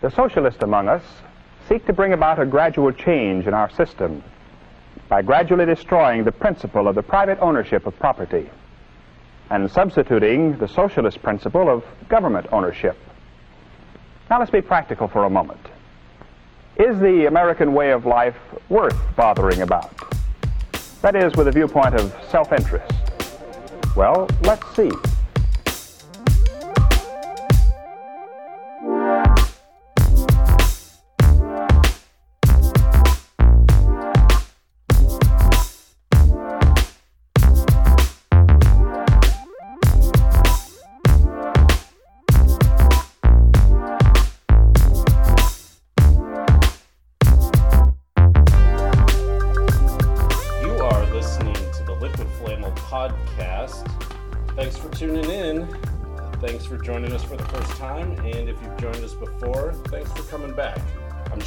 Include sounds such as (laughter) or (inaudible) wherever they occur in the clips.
The socialists among us seek to bring about a gradual change in our system by gradually destroying the principle of the private ownership of property and substituting the socialist principle of government ownership. Now let's be practical for a moment. Is the American way of life worth bothering about? That is, with a viewpoint of self-interest. Well, let's see.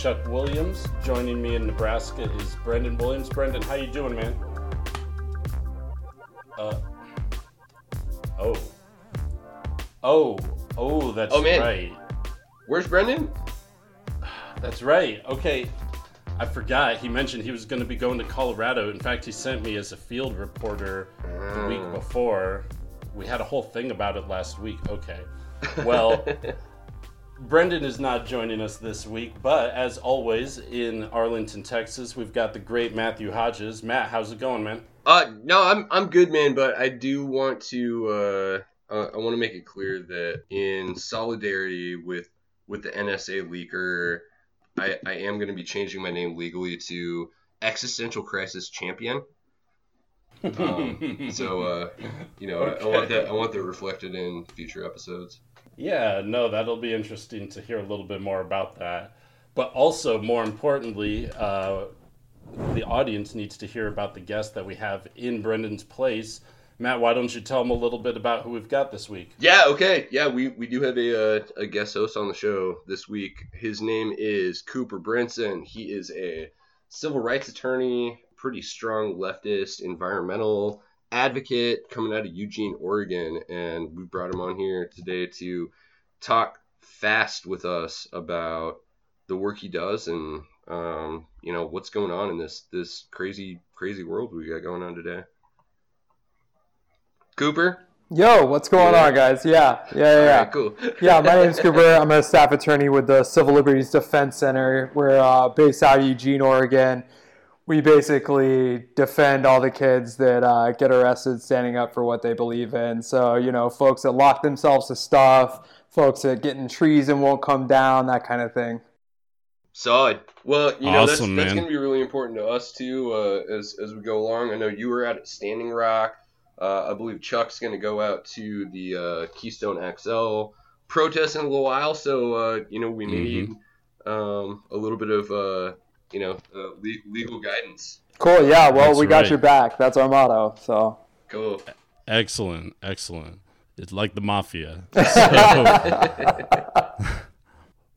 Chuck Williams. Joining me in Nebraska is Brendan Williams. Brendan, how you doing, man? Uh, oh, oh, oh, that's oh, man. right. Where's Brendan? That's right. Okay, I forgot. He mentioned he was going to be going to Colorado. In fact, he sent me as a field reporter the week oh. before. We had a whole thing about it last week. Okay. Well, (laughs) Brendan is not joining us this week, but as always in Arlington, Texas, we've got the great Matthew Hodges. Matt, how's it going, man? Uh, no, I'm I'm good, man. But I do want to uh, uh I want to make it clear that in solidarity with with the NSA leaker, I I am going to be changing my name legally to Existential Crisis Champion. (laughs) Um, so uh, you know, okay. I, I want that I want that reflected in future episodes. Yeah, no, that'll be interesting to hear a little bit more about that. But also, more importantly, uh, the audience needs to hear about the guest that we have in Brendan's place. Matt, why don't you tell them a little bit about who we've got this week? Yeah, okay. Yeah, we, we do have a, uh, a guest host on the show this week. His name is Cooper Brinson. He is a civil rights attorney, pretty strong leftist, environmental advocate coming out of Eugene, Oregon, and we brought him on here today to talk fast with us about the work he does and um, you know what's going on in this this crazy crazy world we got going on today. Cooper. Yo, what's going yeah. on, guys? Yeah, yeah, yeah. yeah. Right, cool. (laughs) yeah, my name's Cooper. I'm a staff attorney with the Civil Liberties Defense Center. We're uh, based out of Eugene, Oregon we basically defend all the kids that uh, get arrested standing up for what they believe in. So, you know, folks that lock themselves to stuff, folks that get in trees and won't come down, that kind of thing. Solid. Well, you know, awesome, that's, that's going to be really important to us, too, uh, as, as we go along. I know you were out at Standing Rock. Uh, I believe Chuck's going to go out to the uh, Keystone XL protest in a little while. So, uh, you know, we need mm-hmm. um, a little bit of uh, you know, uh, le- legal guidance. Cool. Yeah. Well, That's we got your back. That's our motto. So cool. Excellent. Excellent. It's like the mafia. (laughs) So. (laughs)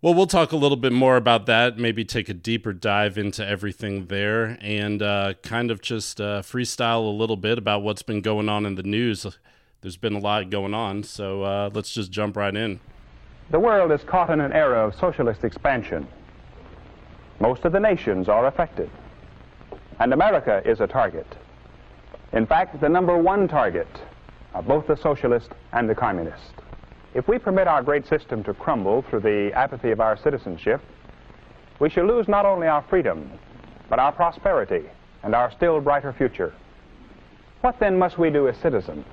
well, we'll talk a little bit more about that. Maybe take a deeper dive into everything there, and uh, kind of just uh, freestyle a little bit about what's been going on in the news. There's been a lot going on, so uh, let's just jump right in. The world is caught in an era of socialist expansion. Most of the nations are affected. And America is a target. In fact, the number one target of both the socialist and the communist. If we permit our great system to crumble through the apathy of our citizenship, we shall lose not only our freedom, but our prosperity and our still brighter future. What then must we do as citizens?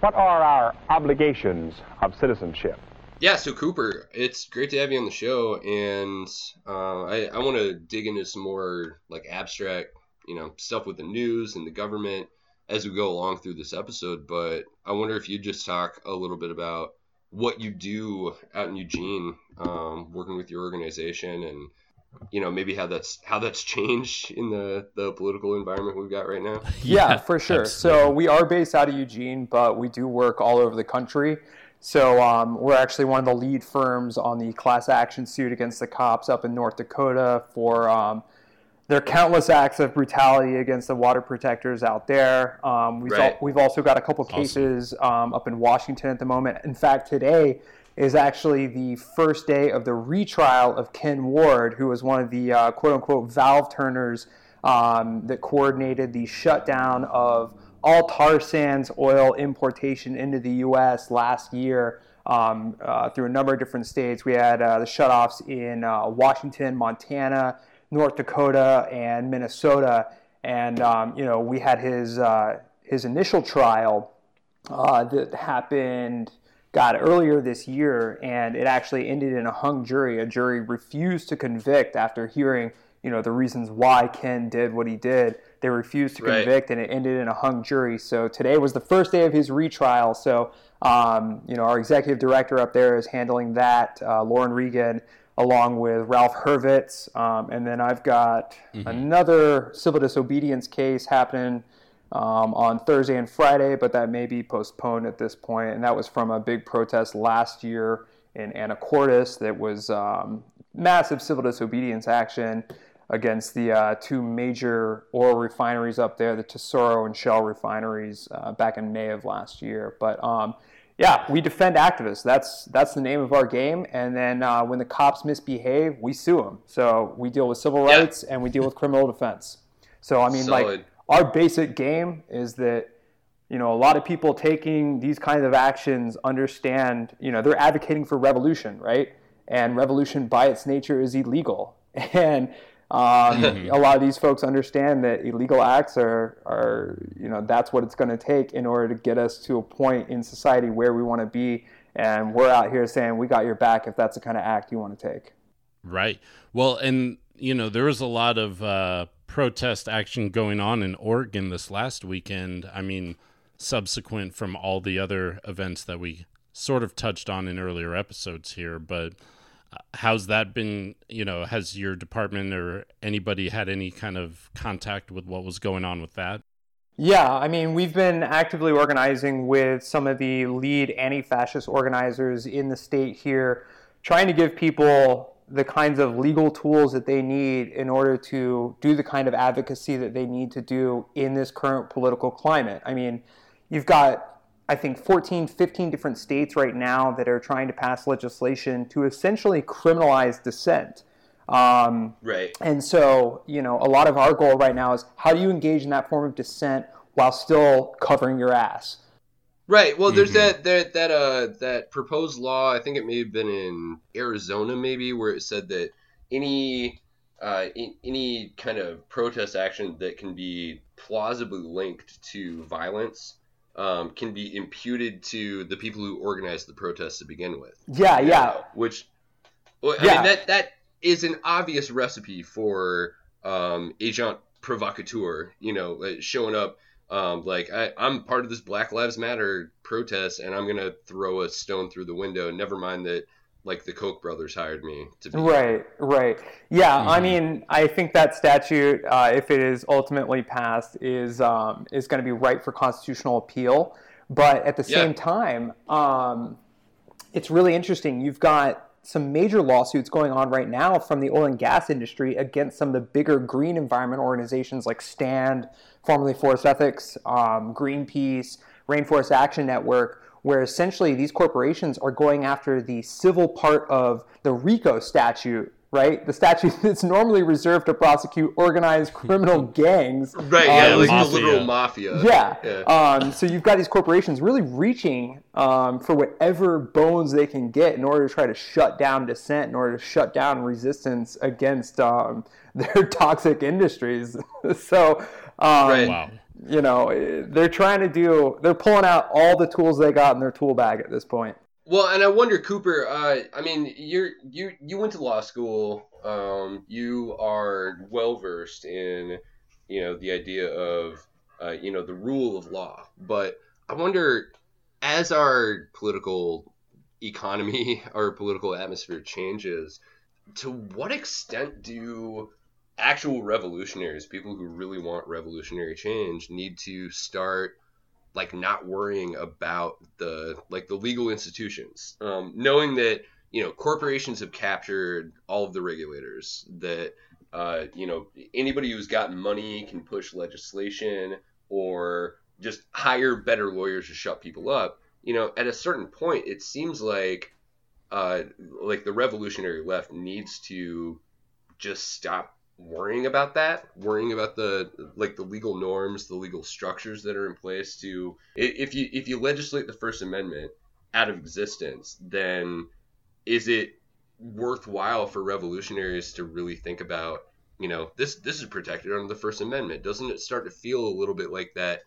What are our obligations of citizenship? Yeah, so Cooper, it's great to have you on the show, and uh, I, I want to dig into some more like abstract, you know, stuff with the news and the government as we go along through this episode. But I wonder if you'd just talk a little bit about what you do out in Eugene, um, working with your organization, and you know maybe how that's how that's changed in the the political environment we've got right now. Yeah, (laughs) yeah for sure. Absolutely. So we are based out of Eugene, but we do work all over the country. So um, we're actually one of the lead firms on the class action suit against the cops up in North Dakota for um, their countless acts of brutality against the water protectors out there. Um, we've, right. al- we've also got a couple cases awesome. Um, up in Washington at the moment. In fact, today is actually the first day of the retrial of Ken Ward, who was one of the uh, quote unquote valve turners um, that coordinated the shutdown of all tar sands oil importation into the U.S. last year um, uh, through a number of different states. We had uh, the shutoffs in uh, Washington, Montana, North Dakota, and Minnesota. And um, you know, we had his uh, his initial trial uh, that happened. God, earlier this year, and it actually ended in a hung jury. A jury refused to convict after hearing, you know, the reasons why Ken did what he did. They refused to Right. convict, and it ended in a hung jury. So today was the first day of his retrial. So, um, you know, our executive director up there is handling that, uh, Lauren Regan, along with Ralph Hurwitz. Um, and then I've got another civil disobedience case happening um, on Thursday and Friday, but that may be postponed at this point. And that was from a big protest last year in Anacortes that was um, massive civil disobedience action against the uh, two major oil refineries up there, the Tesoro and Shell refineries, uh, back in May of last year. But um, yeah, we defend activists. That's that's the name of our game. And then uh, when the cops misbehave, we sue them. So we deal with civil Yeah. rights and we deal with criminal defense. So I mean, like our basic game is that you know a lot of people taking these kinds of actions understand you know they're advocating for revolution right and revolution by its nature is illegal (laughs) and um, a lot of these folks understand that illegal acts are, are you know that's what it's going to take in order to get us to a point in society where we want to be and we're out here saying we got your back if that's the kind of act you want to take Right. Well, and you know there was a lot of uh, protest action going on in Oregon this last weekend. I mean, subsequent from all the other events that we sort of touched on in earlier episodes here. But how's that been? You know, has your department or anybody had any kind of contact with what was going on with that? Yeah, I mean, we've been actively organizing with some of the lead anti fascist organizers in the state here, trying to give people the kinds of legal tools that they need in order to do the kind of advocacy that they need to do in this current political climate. I mean, you've got, I think, 14, 15 different states right now that are trying to pass legislation to essentially criminalize dissent. Um, Right. and so, you know, a lot of our goal right now is how do you engage in that form of dissent while still covering your ass? Right. Well, there's Mhm. that that that uh that proposed law. I think it may have been in Arizona, maybe, where it said that any uh in, any kind of protest action that can be plausibly linked to violence um, can be imputed to the people who organized the protest to begin with. Yeah, yeah. Which, well, I Yeah. mean, that that is an obvious recipe for um, agent provocateur. You know, showing up um, like I, I'm part of this Black Lives Matter protest, and I'm gonna throw a stone through the window. Never mind that, like the Koch brothers hired me to be. Right, right. Yeah, I Mhm. mean, I think that statute, uh, if it is ultimately passed, is um, is going to be ripe for constitutional appeal. But at the Yeah. same time, um, it's really interesting. You've got some major lawsuits going on right now from the oil and gas industry against some of the bigger green environment organizations like Stand, formerly Forest Ethics, um, Greenpeace, Rainforest Action Network, where essentially these corporations are going after the civil part of the RICO statute, right? The statute (laughs) that's normally reserved to prosecute organized criminal (laughs) gangs. Right. Yeah. um, like mafia. the literal mafia. yeah. Yeah. Um, so you've got these corporations really reaching um, for whatever bones they can get in order to try to shut down dissent, in order to shut down resistance against um, (laughs) their toxic industries. so, um, Right. Wow. You know, eh, they're trying to do, they're pulling out all the tools they got in their tool bag at this point. Well, and I wonder, Cooper. Uh, I mean, you're you you went to law school. Um, you are well versed in, you know, the idea of, uh, you know, the rule of law. But I wonder, as our political economy, (laughs) our political atmosphere changes, to what extent do actual revolutionaries, people who really want revolutionary change, need to start like not worrying about the like the legal institutions, um, knowing that you know corporations have captured all of the regulators, that uh, you know anybody who's got money can push legislation or just hire better lawyers to shut people up. You know, at a certain point, it seems like uh, like the revolutionary left needs to just stop worrying about that, worrying about the like the legal norms, the legal structures that are in place to if you if you legislate the First Amendment out of existence, then is it worthwhile for revolutionaries to really think about, you know, this this is protected under the First Amendment? Doesn't it start to feel a little bit like that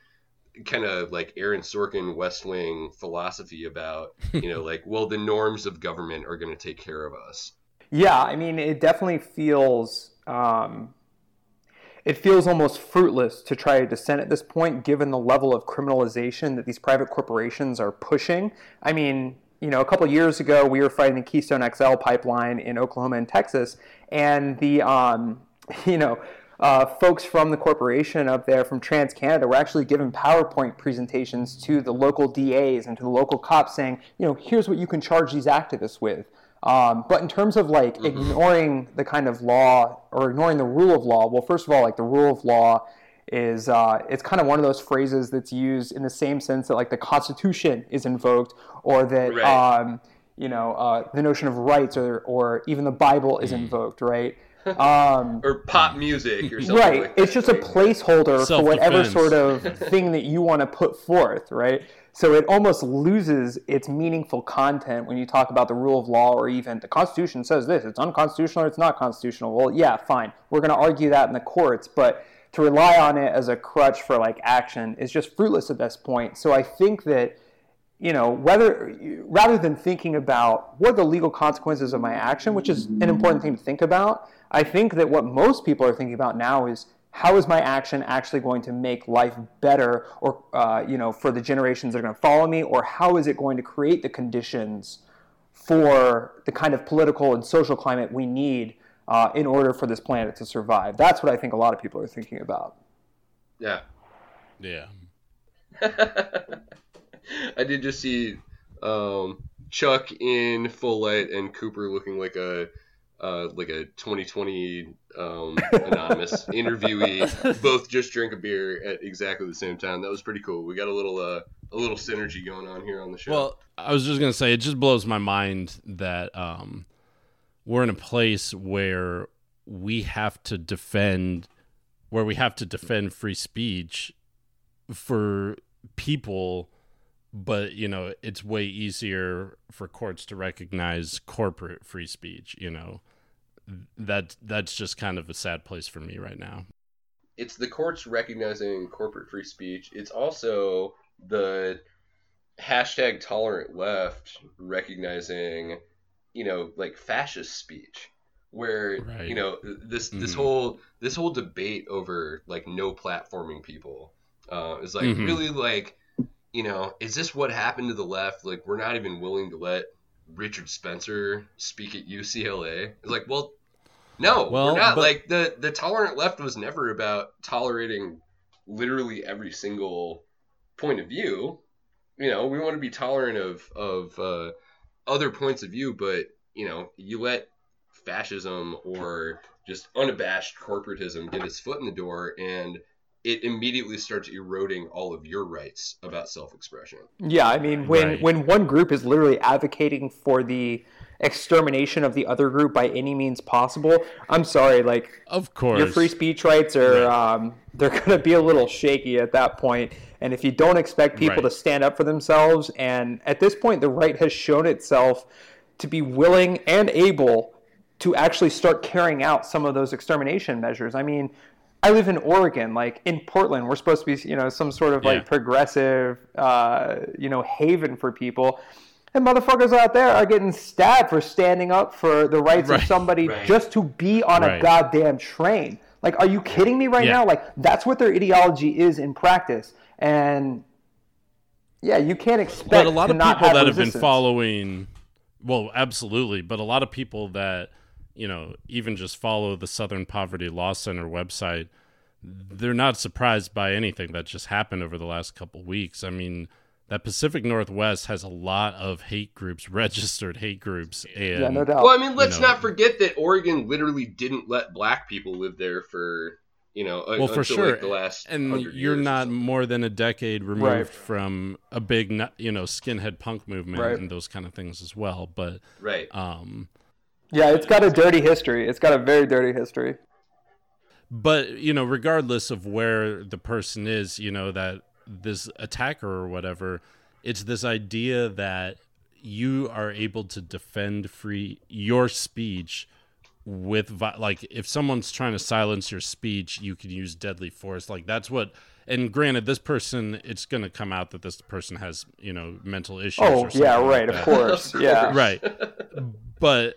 kind of like Aaron Sorkin West Wing philosophy about, you know, (laughs) like, well, the norms of government are going to take care of us. Yeah, I mean, it definitely feels um, it feels almost fruitless to try to dissent at this point, given the level of criminalization that these private corporations are pushing. I mean, you know, a couple years ago, we were fighting the Keystone XL pipeline in Oklahoma and Texas, and the, um, (laughs) you know, uh, folks from the corporation up there from TransCanada were actually giving PowerPoint presentations to the local DAs and to the local cops saying, you know, here's what you can charge these activists with. Um, but in terms of like mm-hmm. ignoring the kind of law or ignoring the rule of law, well, first of all, like the rule of law is uh, it's kind of one of those phrases that's used in the same sense that like the Constitution is invoked, or that right. um, you know uh, the notion of rights, or or even the Bible is mm-hmm. invoked, right? (laughs) Um, or pop music or something. Right. Like it's just a placeholder for whatever sort of thing that you want to put forth, right? So it almost loses its meaningful content when you talk about the rule of law or even the Constitution says this, it's unconstitutional or it's not constitutional. Well, yeah, fine. We're going to argue that in the courts, but to rely on it as a crutch for like action is just fruitless at this point. So I think that you know, whether rather than thinking about what are the legal consequences of my action, which is an important thing to think about, I think that what most people are thinking about now is how is my action actually going to make life better or uh, you know for the generations that are going to follow me? Or how is it going to create the conditions for the kind of political and social climate we need uh, in order for this planet to survive? That's what i think a lot of people are thinking about. Yeah. Yeah. (laughs) I did just see um, chuck in full light and cooper looking like a uh, like a 2020 um, anonymous (laughs) interviewee both just drink a beer at exactly the same time. That was pretty cool. We got a little uh, a little synergy going on here on the show. Well, I was just gonna say it just blows my mind that um, we're in a place where we have to defend where we have to defend free speech for people but you know it's way easier for courts to recognize corporate free speech you know that that's just kind of a sad place for me right now it's the courts recognizing corporate free speech it's also the hashtag tolerant left recognizing you know like fascist speech where right. you know this this mm whole this whole debate over like no platforming people uh, is like mm-hmm. really like you know, is this what happened to the left? Like, we're not even willing to let Richard Spencer speak at UCLA. It's like, well, no, well, we're not. But... Like the the tolerant left was never about tolerating literally every single point of view. You know, we want to be tolerant of of uh, other points of view, but you know, you let fascism or just unabashed corporatism get its foot in the door and it immediately starts eroding all of your rights about self-expression. Yeah, I mean, when right. when one group is literally advocating for the extermination of the other group by any means possible, I'm sorry, like, of course, your free speech rights are right. um, they're (laughs) going to be a little shaky at that point. And if you don't expect people right. to stand up for themselves, and at this point, the right has shown itself to be willing and able to actually start carrying out some of those extermination measures. I mean, I live in Oregon, like in Portland, we're supposed to be, you know, some sort of like progressive, uh, you know, haven for people. And motherfuckers out there are getting stabbed for standing up for the rights right. of somebody right. just to be on right. a goddamn train. Like, are you kidding me right yeah. now? Like, that's what their ideology is in practice. And yeah, you can't expect. But a lot of people have that resistance. have been following, well, absolutely. But a lot of people that you know, even just follow the Southern Poverty Law Center website, they're not surprised by anything that just happened over the last couple weeks. I mean, that Pacific Northwest has a lot of hate groups, (laughs) registered hate groups, and yeah, no doubt. Well, I mean, let's you know, not forget that Oregon literally didn't let black people live there for You know, well, for sure. like, the last and you're years not more than a decade removed Right. from a big, you know, skinhead punk movement Right. and those kind of things as well. But right. um, Yeah, it's got a dirty history. It's got a very dirty history. but you know regardless of where the person is you know that this attacker or whatever it's this idea that you are able to defend free your speech with like if someone's trying to silence your speech you can use deadly force like that's what and granted this person it's going to come out that this person has you know mental issues Oh, or something yeah, like right, of course. (laughs) (laughs) Of Yeah. right but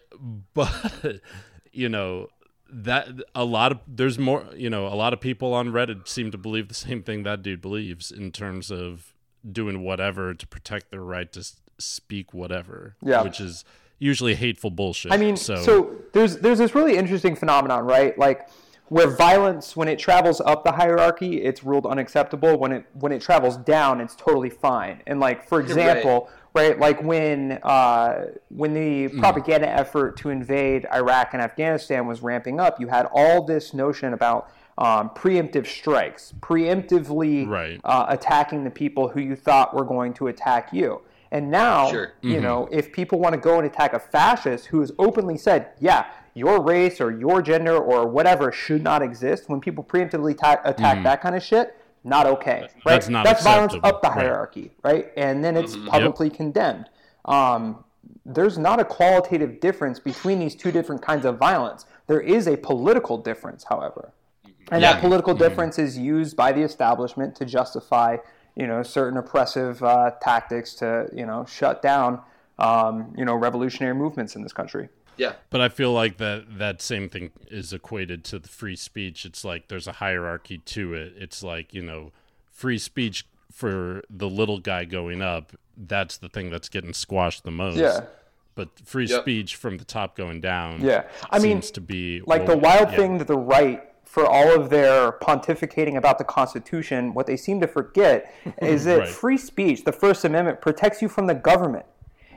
but (laughs) you know that a lot of there's more you know a lot of people on reddit seem to believe the same thing that dude believes in terms of doing whatever to protect their right to speak whatever Yeah. which is usually hateful bullshit I mean, so, so, there's there's this really interesting phenomenon, right? Like where violence, when it travels up the hierarchy, it's ruled unacceptable. When it when it travels down, it's totally fine. And like for example, right, like when uh, when the Hmm. propaganda effort to invade Iraq and Afghanistan was ramping up, you had all this notion about um, preemptive strikes, preemptively Right. uh, attacking the people who you thought were going to attack you. And now, Sure. you know, if people want to go and attack a fascist who has openly said, yeah, your race or your gender or whatever should not exist, when people preemptively ta- attack that kind of shit, not okay. Right? That's not That's violence up the hierarchy, right? And then it's publicly condemned. Um, there's not a qualitative difference between these two different kinds of violence. There is a political difference, however. And Yeah. that political difference is used by the establishment to justify, you know, certain oppressive uh, tactics to, you know, shut down, um, you know, revolutionary movements in this country. Yeah. but i feel like that that same thing is equated to the free speech it's like there's a hierarchy to it it's like you know free speech for the little guy going up that's the thing that's getting squashed the most Yeah. but free Yep. speech from the top going down Yeah. I mean, seems to be like the wild yeah. thing that the right for all of their pontificating about the constitution what they seem to forget is that (laughs) Right. free speech the first amendment protects you from the government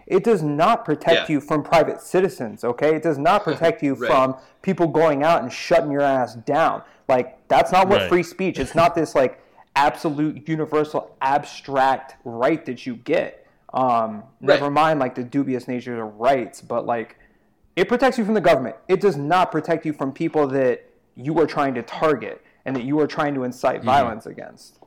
it does not protect Yeah. you from private citizens okay it does not (laughs) protect you Right. from people going out and shutting your ass down like that's not what Right. free speech it's not (laughs) this like absolute universal abstract right that you get um, never Right. mind like the dubious nature of rights but like it protects you from the government. It does not protect you from people that you are trying to target and that you are trying to incite violence against.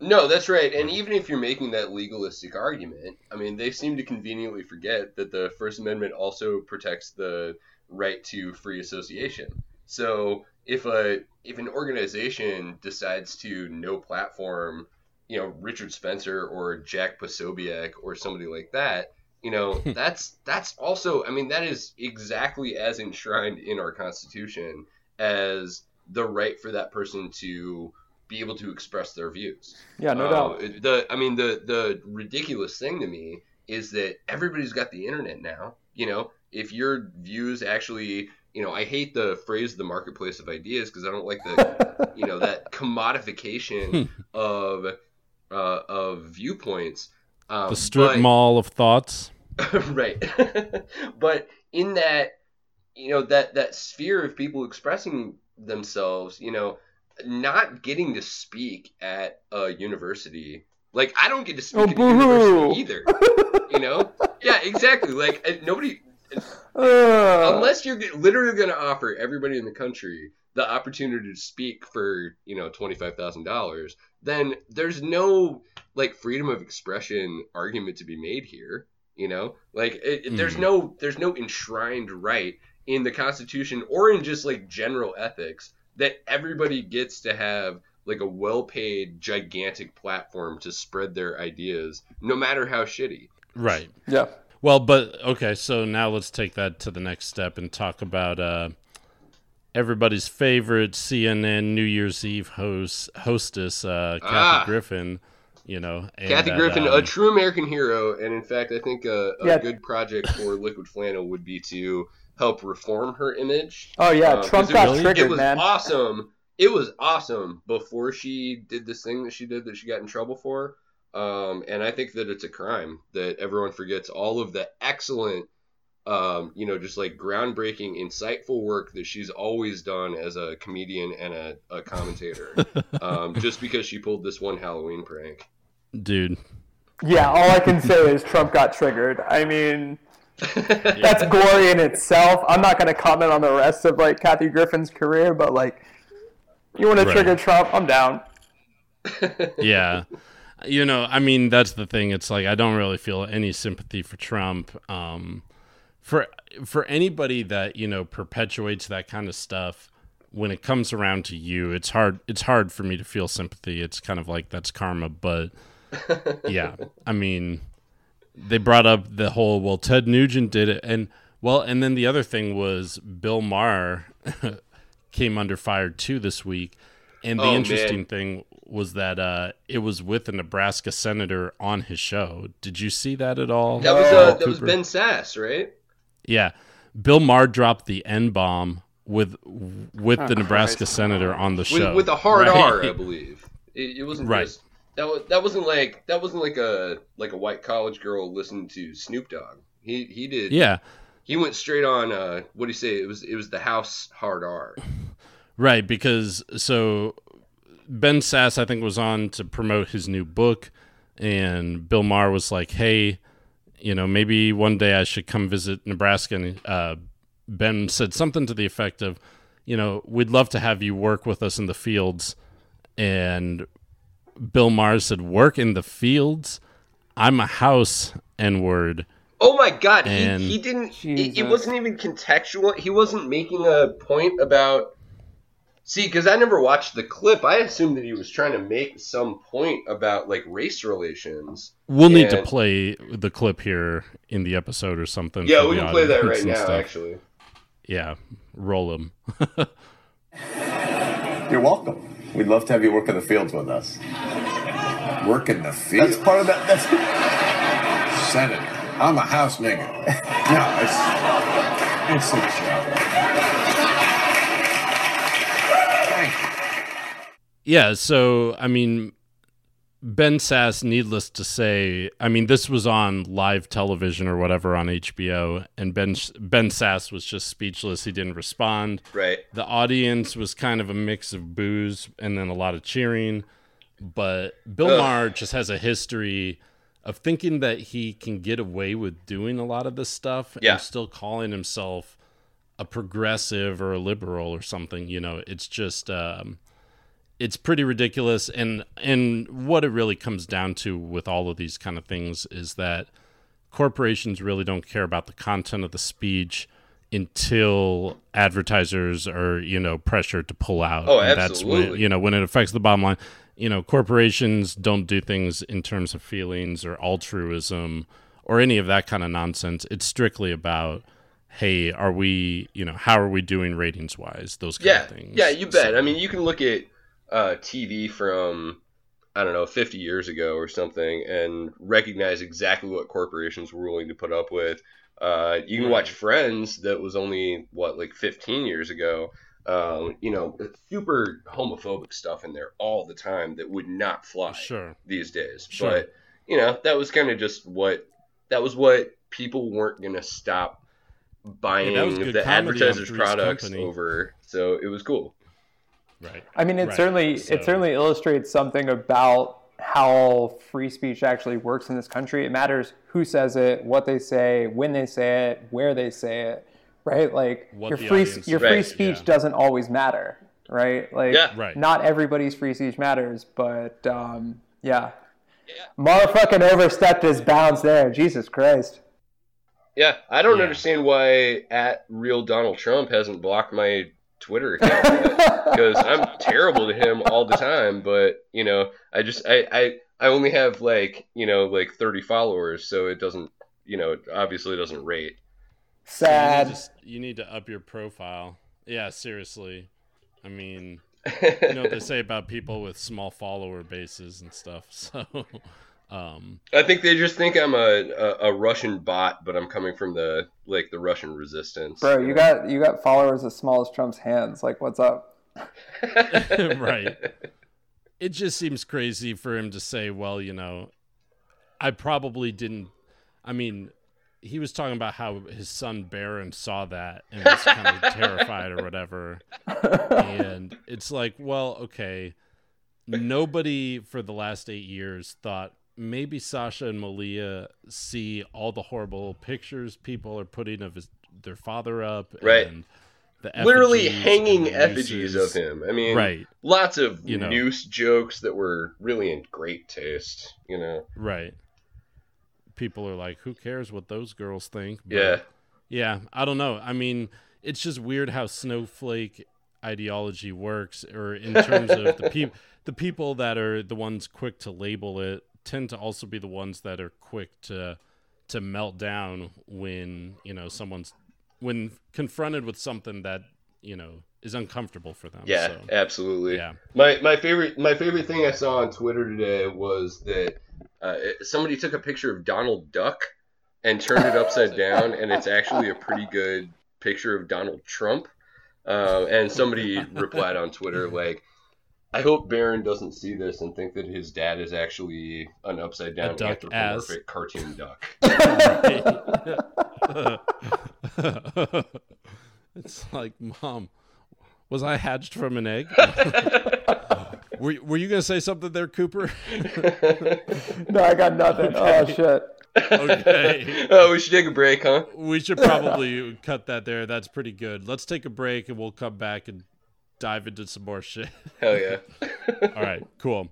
No, that's right. And even if you're making that legalistic argument, I mean, they seem to conveniently forget that the First Amendment also protects the right to free association. So if a if an organization decides to no platform, you know, Richard Spencer or Jack Posobiec or somebody like that, you know, (laughs) that's that's also I mean, that is exactly as enshrined in our Constitution as the right for that person to be able to express their views. Yeah, no Uh, doubt. The I mean the the ridiculous thing to me is that everybody's got the internet now. You know, if your views actually, you know, I hate the phrase "the marketplace of ideas" because I don't like the, (laughs) you know, that commodification (laughs) of uh, of viewpoints. Um, the strip but- mall of thoughts (laughs) right but in that you know that that sphere of people expressing themselves you know not getting to speak at a university. Like i don't get to speak Oh, at university either you know? Yeah exactly. Like uh, nobody Ugh. (laughs) unless you're literally going to offer everybody in the country the opportunity to speak for you know $25000 then there's no like freedom of expression argument to be made here you know? Like it, it- there's Mhm. no there's no enshrined right in the constitution or in just like general ethics that everybody gets to have like a well-paid gigantic platform to spread their ideas no matter how shitty right yeah. Well, but okay, so now let's take that to the next step and talk about uh, everybody's favorite CNN New Year's Eve host hostess, uh, Kathy Ah. Griffin. You know, and Kathy that, Griffin, um, a true American hero, and in fact, I think a, a Yeah. good project for Liquid Flannel would be to help reform her image. Oh yeah, Uh, 'cause Trump it got was- triggered, It was man. awesome. It was awesome before she did this thing that she did that she got in trouble for. Um, and I think that it's a crime that everyone forgets all of the excellent um, you know, just like groundbreaking, insightful work that she's always done as a comedian and a, a commentator. (laughs) um, just because she pulled this one Halloween prank. Dude. Yeah, all I can say is Trump got triggered. I mean, (laughs) that's gory in itself. I'm not going to comment on the rest of like Kathy Griffin's career, but like, you want to Right. trigger Trump? I'm down. (laughs) yeah you know i mean that's the thing it's like i don't really feel any sympathy for trump um for for anybody that you know perpetuates that kind of stuff when it comes around to you it's hard it's hard for me to feel sympathy it's kind of like that's karma but (laughs) yeah i mean they brought up the whole well ted nugent did it and well and then the other thing was bill maher (laughs) came under fire too this week and the Oh, man. interesting thing was that uh, it was with a Nebraska senator on his show. Did you see that at all? That was uh, that was Ben Sasse, right? Yeah, Bill Maher dropped the N bomb with with the Nebraska senator on the With, show with a hard right? R, I (laughs) believe. It, it wasn't Right. just that was that wasn't like that wasn't like a like a white college girl listening to Snoop Dogg. He he did Yeah, he went straight on uh what do you say? It was it was the house hard R. (laughs) right. Because so Ben Sasse, I think, was on to promote his new book, and Bill Maher was like, "Hey, you know, maybe one day I should come visit Nebraska." And uh, Ben said something to the effect of, "You know, we'd love to have you work with us in the fields." And Bill Maher said, "Work in the fields? I'm a house N word." Oh my god, And- he, he didn't it, it wasn't even contextual. He wasn't making a point about See, because I never watched the clip, I assumed that he was trying to make some point about like race relations. We'll need to play the clip here in the episode or something. Yeah, we the can play that audience right now, stuff. actually. Yeah, roll them. (laughs) You're welcome. We'd love to have you work in the fields with us. Work in the field. That's part of that. That's Senator. I'm a house nigga. no, it's it's a joke. Yeah, so I mean, Ben Sasse, needless to say, I mean, this was on live television or whatever on HBO, and Ben Ben Sasse was just speechless. He didn't respond. Right. The audience was kind of a mix of boos and then a lot of cheering. But Bill Ugh. Maher just has a history of thinking that he can get away with doing a lot of this stuff Yeah. and still calling himself a progressive or a liberal or something. You know, it's just um, it's pretty ridiculous. And and what it really comes down to with all of these kind of things is that corporations really don't care about the content of the speech until advertisers are you know pressured to pull out Oh, And that's when absolutely. you know when it affects the bottom line you know corporations don't do things in terms of feelings or altruism or any of that kind of nonsense it's strictly about hey are we you know how are we doing ratings wise those kind Yeah. of things Yeah, you bet. So- I mean, you can look at uh, TV from I don't know, 50 years ago or something, and recognize exactly what corporations were willing to put up with. Uh, you can watch Friends, that was only what like 15 years ago. Um, you know, super homophobic stuff in there all the time that would not fly sure these days. Sure. But you know, that was kind of just what that was what people weren't gonna stop buying good the advertisers' products Company. over. So it was cool. Right I mean, it Right, certainly so- it certainly illustrates something about how free speech actually works in this country. It matters who says it, what they say, when they say it, where they say it, right? Like What your free audience your Right, free speech yeah. doesn't always matter, right? Like Yeah. Right. not everybody's free speech matters, but um, yeah. Motherfucking overstepped his bounds there. Jesus Christ. Yeah, I don't Yeah. understand why at real Donald Trump hasn't blocked my Twitter account because I'm terrible to him all the time. But you know, I just I I I only have like you know like 30 followers, so it doesn't you know it obviously doesn't rate. You Sad. just you need to up your profile. Yeah, seriously. I mean, you know what they say about people with small follower bases and stuff. (laughs) So, um, I think they just think I'm a, a, a Russian bot, but I'm coming from the like the Russian resistance. Bro, you got you got followers as small as Trump's hands. Like what's up? (laughs) (laughs) right. It just seems crazy for him to say, well, you know, I probably didn't. I mean, he was talking about how his son Barron saw that and was kind of (laughs) terrified or whatever. And it's like, well, okay, nobody for the last eight years thought maybe Sasha and Malia see all the horrible pictures people are putting of his, their father up, Right. And the Literally hanging effigies of him. I mean, Right. lots of You know. noose jokes that were really in great taste. You know, Right. People are like, who cares what those girls think? But yeah, Yeah, I don't know. I mean, it's just weird how snowflake ideology works, or in terms of the (laughs) people, the people that are the ones quick to label it tend to also be the ones that are quick to to melt down when you know someone's when confronted with something that you know is uncomfortable for them. yeah, so, absolutely. yeah. My my favorite my favorite thing I saw on Twitter today was that uh, somebody took a picture of Donald Duck and turned it upside (laughs) down, and it's actually a pretty good picture of Donald Trump. Uh, and somebody replied on Twitter like, "I hope Barron doesn't see this and think that his dad is actually an upside down duck anthropomorphic cartoon duck." (laughs) (laughs) it's like, mom, was I hatched from an egg? (laughs) were, were you gonna say something there, Cooper? No, I got nothing. Oh shit. okay. oh, we should take a break, huh? We should probably cut that there. That's pretty good. Let's take a break and we'll come back and dive into some more shit. (laughs) Hell yeah. (laughs) All right, cool.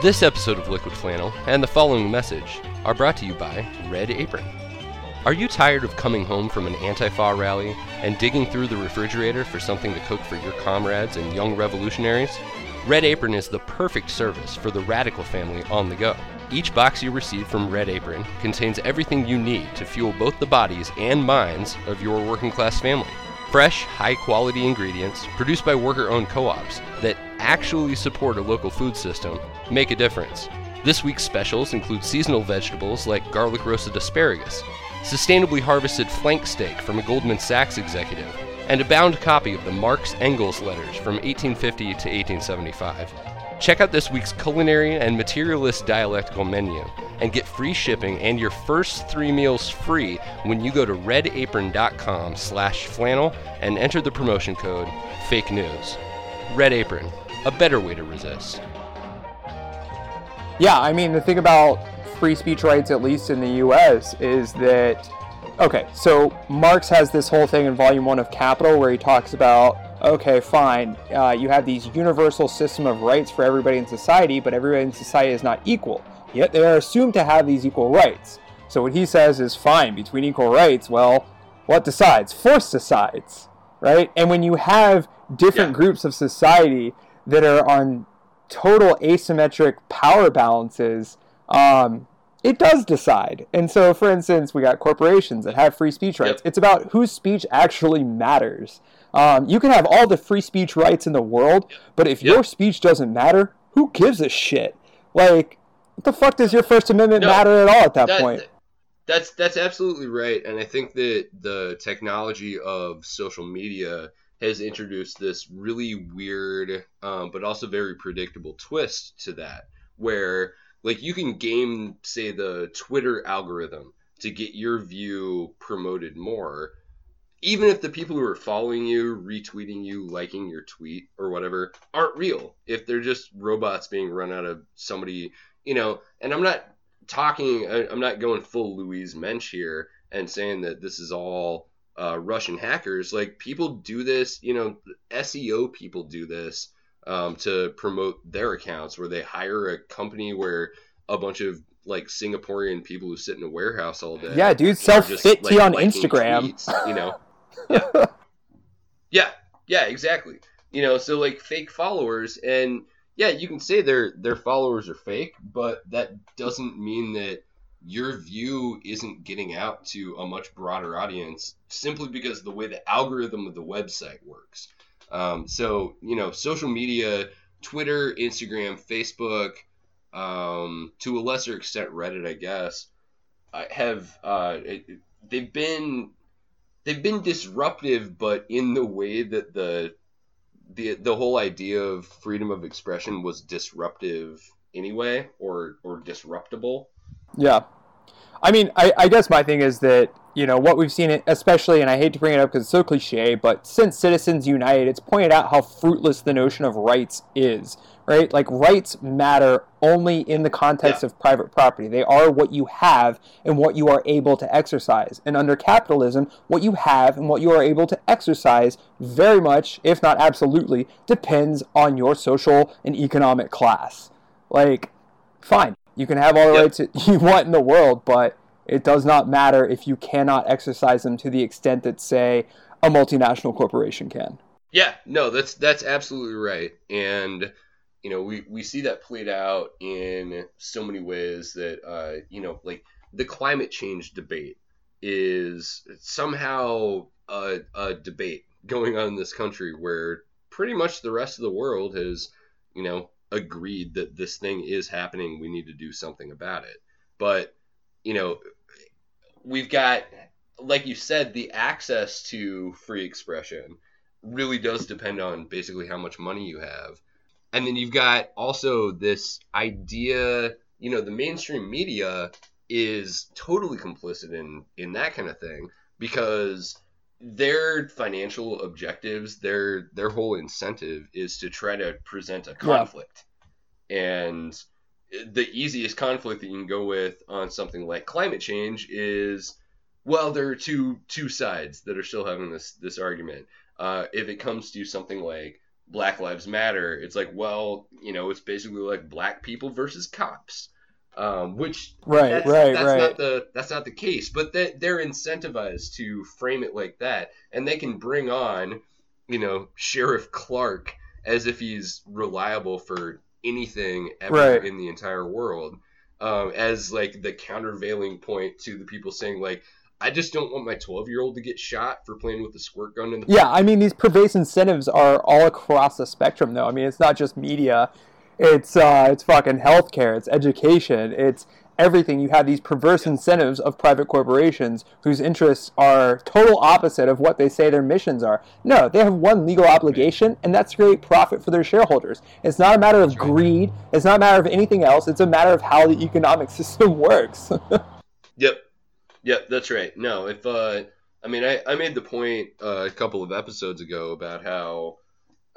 This episode of Liquid Flannel and the following message are brought to you by Red Apron. Are you tired of coming home from an Antifa rally and digging through the refrigerator for something to cook for your comrades and young revolutionaries? Red Apron is the perfect service for the radical family on the go. Each box you receive from Red Apron contains everything you need to fuel both the bodies and minds of your working class family. Fresh, high quality ingredients produced by worker owned co ops that actually support a local food system make a difference. This week's specials include seasonal vegetables like garlic roasted asparagus, sustainably harvested flank steak from a Goldman Sachs executive, and a bound copy of the Marx Engels letters from 1850 to 1875. Check out this week's culinary and materialist dialectical menu and get free shipping and your first three meals free when you go to redapron.com slash flannel and enter the promotion code fake news. Red Apron, a better way to resist. Yeah, I mean, the thing about free speech rights, at least in the US, is that, okay, so Marx has this whole thing in Volume 1 of Capital where he talks about, okay, fine, uh, you have these universal system of rights for everybody in society, but everybody in society is not equal. Yet they are assumed to have these equal rights. So what he says is fine, between equal rights, well, what decides? Force decides, right? And when you have different Yeah. groups of society that are on total asymmetric power balances, um, it does decide. And so, for instance, we got corporations that have free speech rights. Yep. It's about whose speech actually matters. Um, you can have all the free speech rights in the world, but if Yep. your speech doesn't matter, who gives a shit? Like, what the fuck does your First Amendment No, matter at all at that, That- point? That's that's absolutely right, and I think that the technology of social media has introduced this really weird, um, but also very predictable twist to that, where like you can game, say, the Twitter algorithm to get your view promoted more, even if the people who are following you, retweeting you, liking your tweet or whatever aren't real. If they're just robots being run out of somebody, you know. And I'm not talking. I'm not going full Louise Mensch here and saying that this is all uh, Russian hackers. Like people do this, you know, SEO people do this um, to promote their accounts, where they hire a company where a bunch of like Singaporean people who sit in a warehouse all day. Yeah, dude, just, fit tea on Instagram. tweets, you know. (laughs) Yeah. (laughs) yeah, yeah, exactly. You know, so like fake followers, and yeah, you can say their their followers are fake, but that doesn't mean that your view isn't getting out to a much broader audience simply because the way the algorithm of the website works. Um, so you know, social media, Twitter, Instagram, Facebook, um, to a lesser extent Reddit, I guess, have uh, it, they've been they've been disruptive, but in the way that the the the whole idea of freedom of expression was disruptive anyway, or or disruptable. Yeah. I mean, I, I guess my thing is that, you know, what we've seen, especially, and I hate to bring it up because it's so cliche, but since Citizens United, it's pointed out how fruitless the notion of rights is, right? Like, rights matter only in the context Yeah. of private property. They are what you have and what you are able to exercise. And under capitalism, what you have and what you are able to exercise very much, if not absolutely, depends on your social and economic class. Like, fine. You can have all the Yep. rights (laughs) you want in the world, but it does not matter if you cannot exercise them to the extent that, say, a multinational corporation can. Yeah, no, that's that's absolutely right, and you know we we see that played out in so many ways that uh, you know like the climate change debate is somehow a, a debate (laughs) going on in this country where pretty much the rest of the world has you know agreed that this thing is happening we need to do something about it but you know we've got like you said the access to free expression really does depend on basically how much money you have. And then you've got also this idea, you know, the mainstream media is totally complicit in in that kind of thing because their financial objectives, their their whole incentive is to try to present a conflict. And the easiest conflict that you can go with on something like climate change is well, there are two two sides that are still having this this argument. Uh, if it comes to something like Black Lives Matter, it's like, well, you know, it's basically like black people versus cops, um, which Right, that's, right, that's right. not the that's not the case. But they, they're incentivized to frame it like that, and they can bring on, you know, Sheriff Clarke as if he's reliable for anything ever Right. in the entire world, um, as like the countervailing point to the people saying like. I just don't want my 12 year old to get shot for playing with the squirt gun in the Yeah, I mean, these pervasive incentives are all across the spectrum, though. I mean, it's not just media. It's uh, it's fucking healthcare. It's education. It's everything. You have these perverse incentives of private corporations whose interests are total opposite of what they say their missions are. No, they have one legal obligation, and that's to create profit for their shareholders. It's not a matter of greed. It's not a matter of anything else. It's a matter of how the economic (laughs) system works. (laughs) Yep. Yep, that's right. No, if uh I mean I, I made the point uh, a couple of episodes ago about how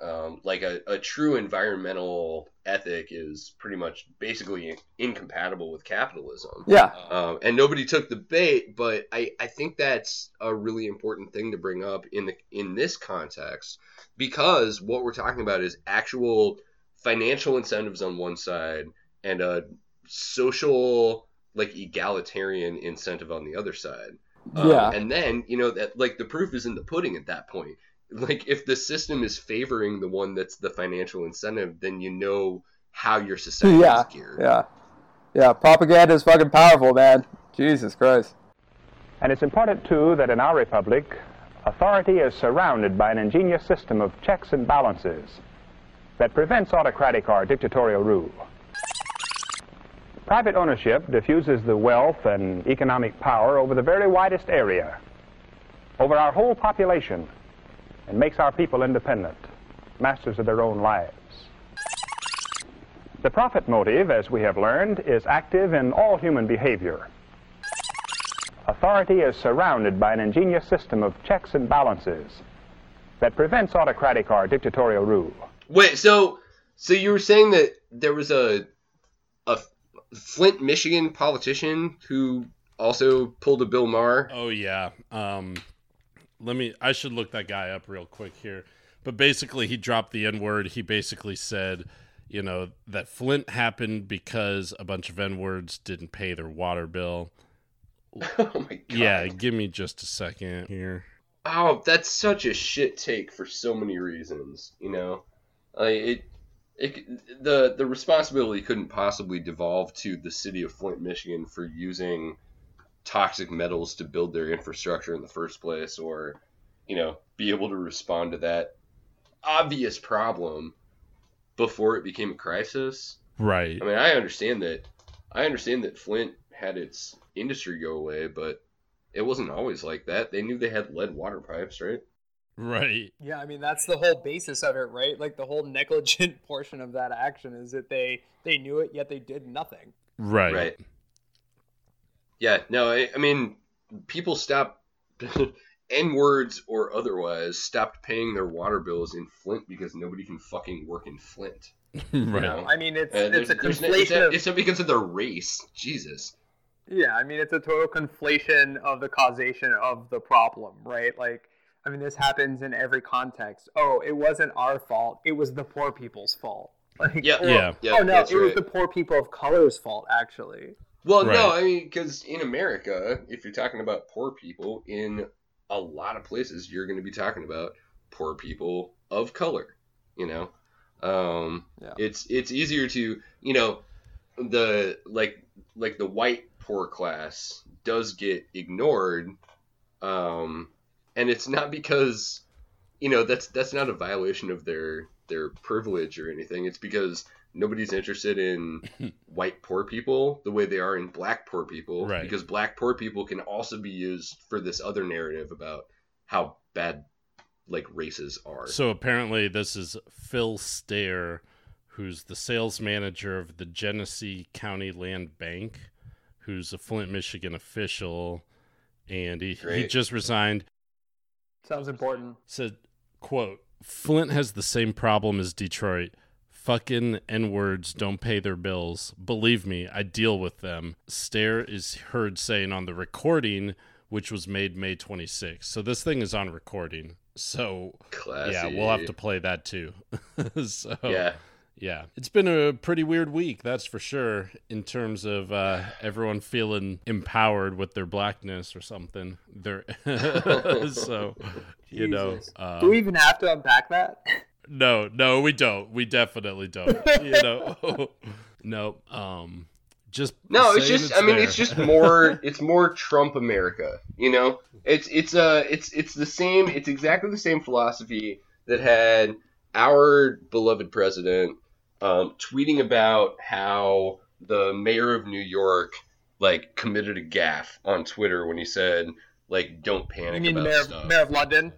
um, like a, a true environmental ethic is pretty much basically incompatible with capitalism. yeah. Um, and nobody took the bait, but I, I think that's a really important thing to bring up in the in this context because what we're talking about is actual financial incentives on one side and a social like egalitarian incentive on the other side. Um, Yeah. and then you know that like the proof is in the pudding at that point. Like if the system is favoring the one that's the financial incentive, then you know how your society Yeah. is geared. Yeah. Yeah. Propaganda is fucking powerful, man. Jesus Christ. And it's important, too, that in our republic, authority is surrounded by an ingenious system of checks and balances that prevents autocratic or dictatorial rule. Private ownership diffuses the wealth and economic power over the very widest area, over our whole population, and makes our people independent, masters of their own lives. The profit motive, as we have learned, is active in all human behavior. Authority is surrounded by an ingenious system of checks and balances that prevents autocratic or dictatorial rule. Wait, so so you were saying that there was a a Flint, Michigan politician who also pulled a Bill Maher? Oh yeah. Um, let me. I should look that guy up real quick here. But basically, he dropped the N word. He basically said, you know, that Flint happened because a bunch of N words didn't pay their water bill. (laughs) Oh my god. Yeah, give me just a second here. Oh, that's such a shit take for so many reasons. You know, like it. It, the the responsibility couldn't possibly devolve to the city of Flint, Michigan, for using toxic metals to build their infrastructure in the first place, or you know, be able to respond to that obvious problem before it became a crisis. Right. I mean, I understand that. I understand that Flint had its industry go away, but it wasn't always like that. They knew they had lead water pipes, right? Right. Yeah, I mean that's the whole basis of it, right? Like the whole negligent (laughs) portion of that action is that they they knew it yet they did nothing. Right. Right. Yeah, no, I, I mean, people stopped, (laughs) N words or otherwise, stopped paying their water bills in Flint because nobody can fucking work in Flint. (laughs) right. You know? I mean it's Uh, it's a there's- there's no- conflation it's, not, of it's not because of their race. Jesus. Yeah, I mean it's a total conflation of the causation of the problem, right? Like I mean this happens in every context. Oh, it wasn't our fault. It was the poor people's fault. Like, Yeah, or, Yeah. yeah, oh no, that's it was right. the poor people of color's fault actually. Well, no, I mean, because in America, if you're talking about poor people, in a lot of places, you're going to be talking about poor people of color. You know, um, Yeah. it's it's easier to you know the like like the white poor class does get ignored, um, and it's not because you know that's that's not a violation of their their privilege or anything. It's because nobody's interested in (laughs) white poor people the way they are in black poor people Right. because black poor people can also be used for this other narrative about how bad like races are So apparently, this is Phil Stair, who's the sales manager of the Genesee County Land Bank, who's a Flint, Michigan official, and he, he just resigned. Sounds important. Said, "quote Flint has the same problem as Detroit." Fucking N words don't pay their bills. Believe me, I deal with them. Stair is heard saying on the recording, which was made May 26th. So this thing is on recording. So Classy. yeah, we'll have to play that too. (laughs) so yeah yeah, it's been a pretty weird week, that's for sure. In terms of uh, everyone feeling empowered with their blackness or something. They're (laughs) so you know. Jesus. Uh, Do we even have to unpack that? (laughs) no, no, we don't. We definitely don't. (laughs) You know. (laughs) no. Um. Just no it's saying just i mean there. it's just more (laughs) it's more trump america you know it's it's uh it's it's the same it's exactly the same philosophy that had our beloved president um, tweeting about how the mayor of new york like committed a gaffe on twitter when he said like don't You panic mean the about mayor, stuff mayor of London?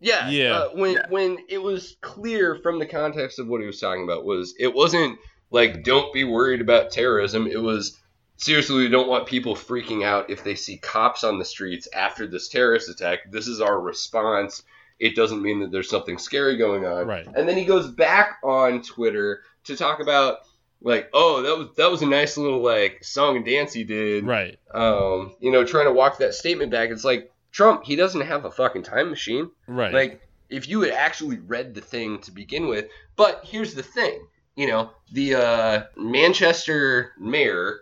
Yeah, Yeah. Uh, when Yeah. when it was clear from the context of what he was talking about was it wasn't like don't be worried about terrorism. It was seriously we don't want people freaking out if they see cops on the streets after this terrorist attack. This is our response. It doesn't mean that there's something scary going on. Right. And then he goes back on Twitter to talk about like, oh, that was that was a nice little like song and dance he did right. um, you know, trying to walk that statement back. It's like Trump, he doesn't have a fucking time machine. Right. Like, if you had actually read the thing to begin with, but here's the thing, you know, the uh, Manchester mayor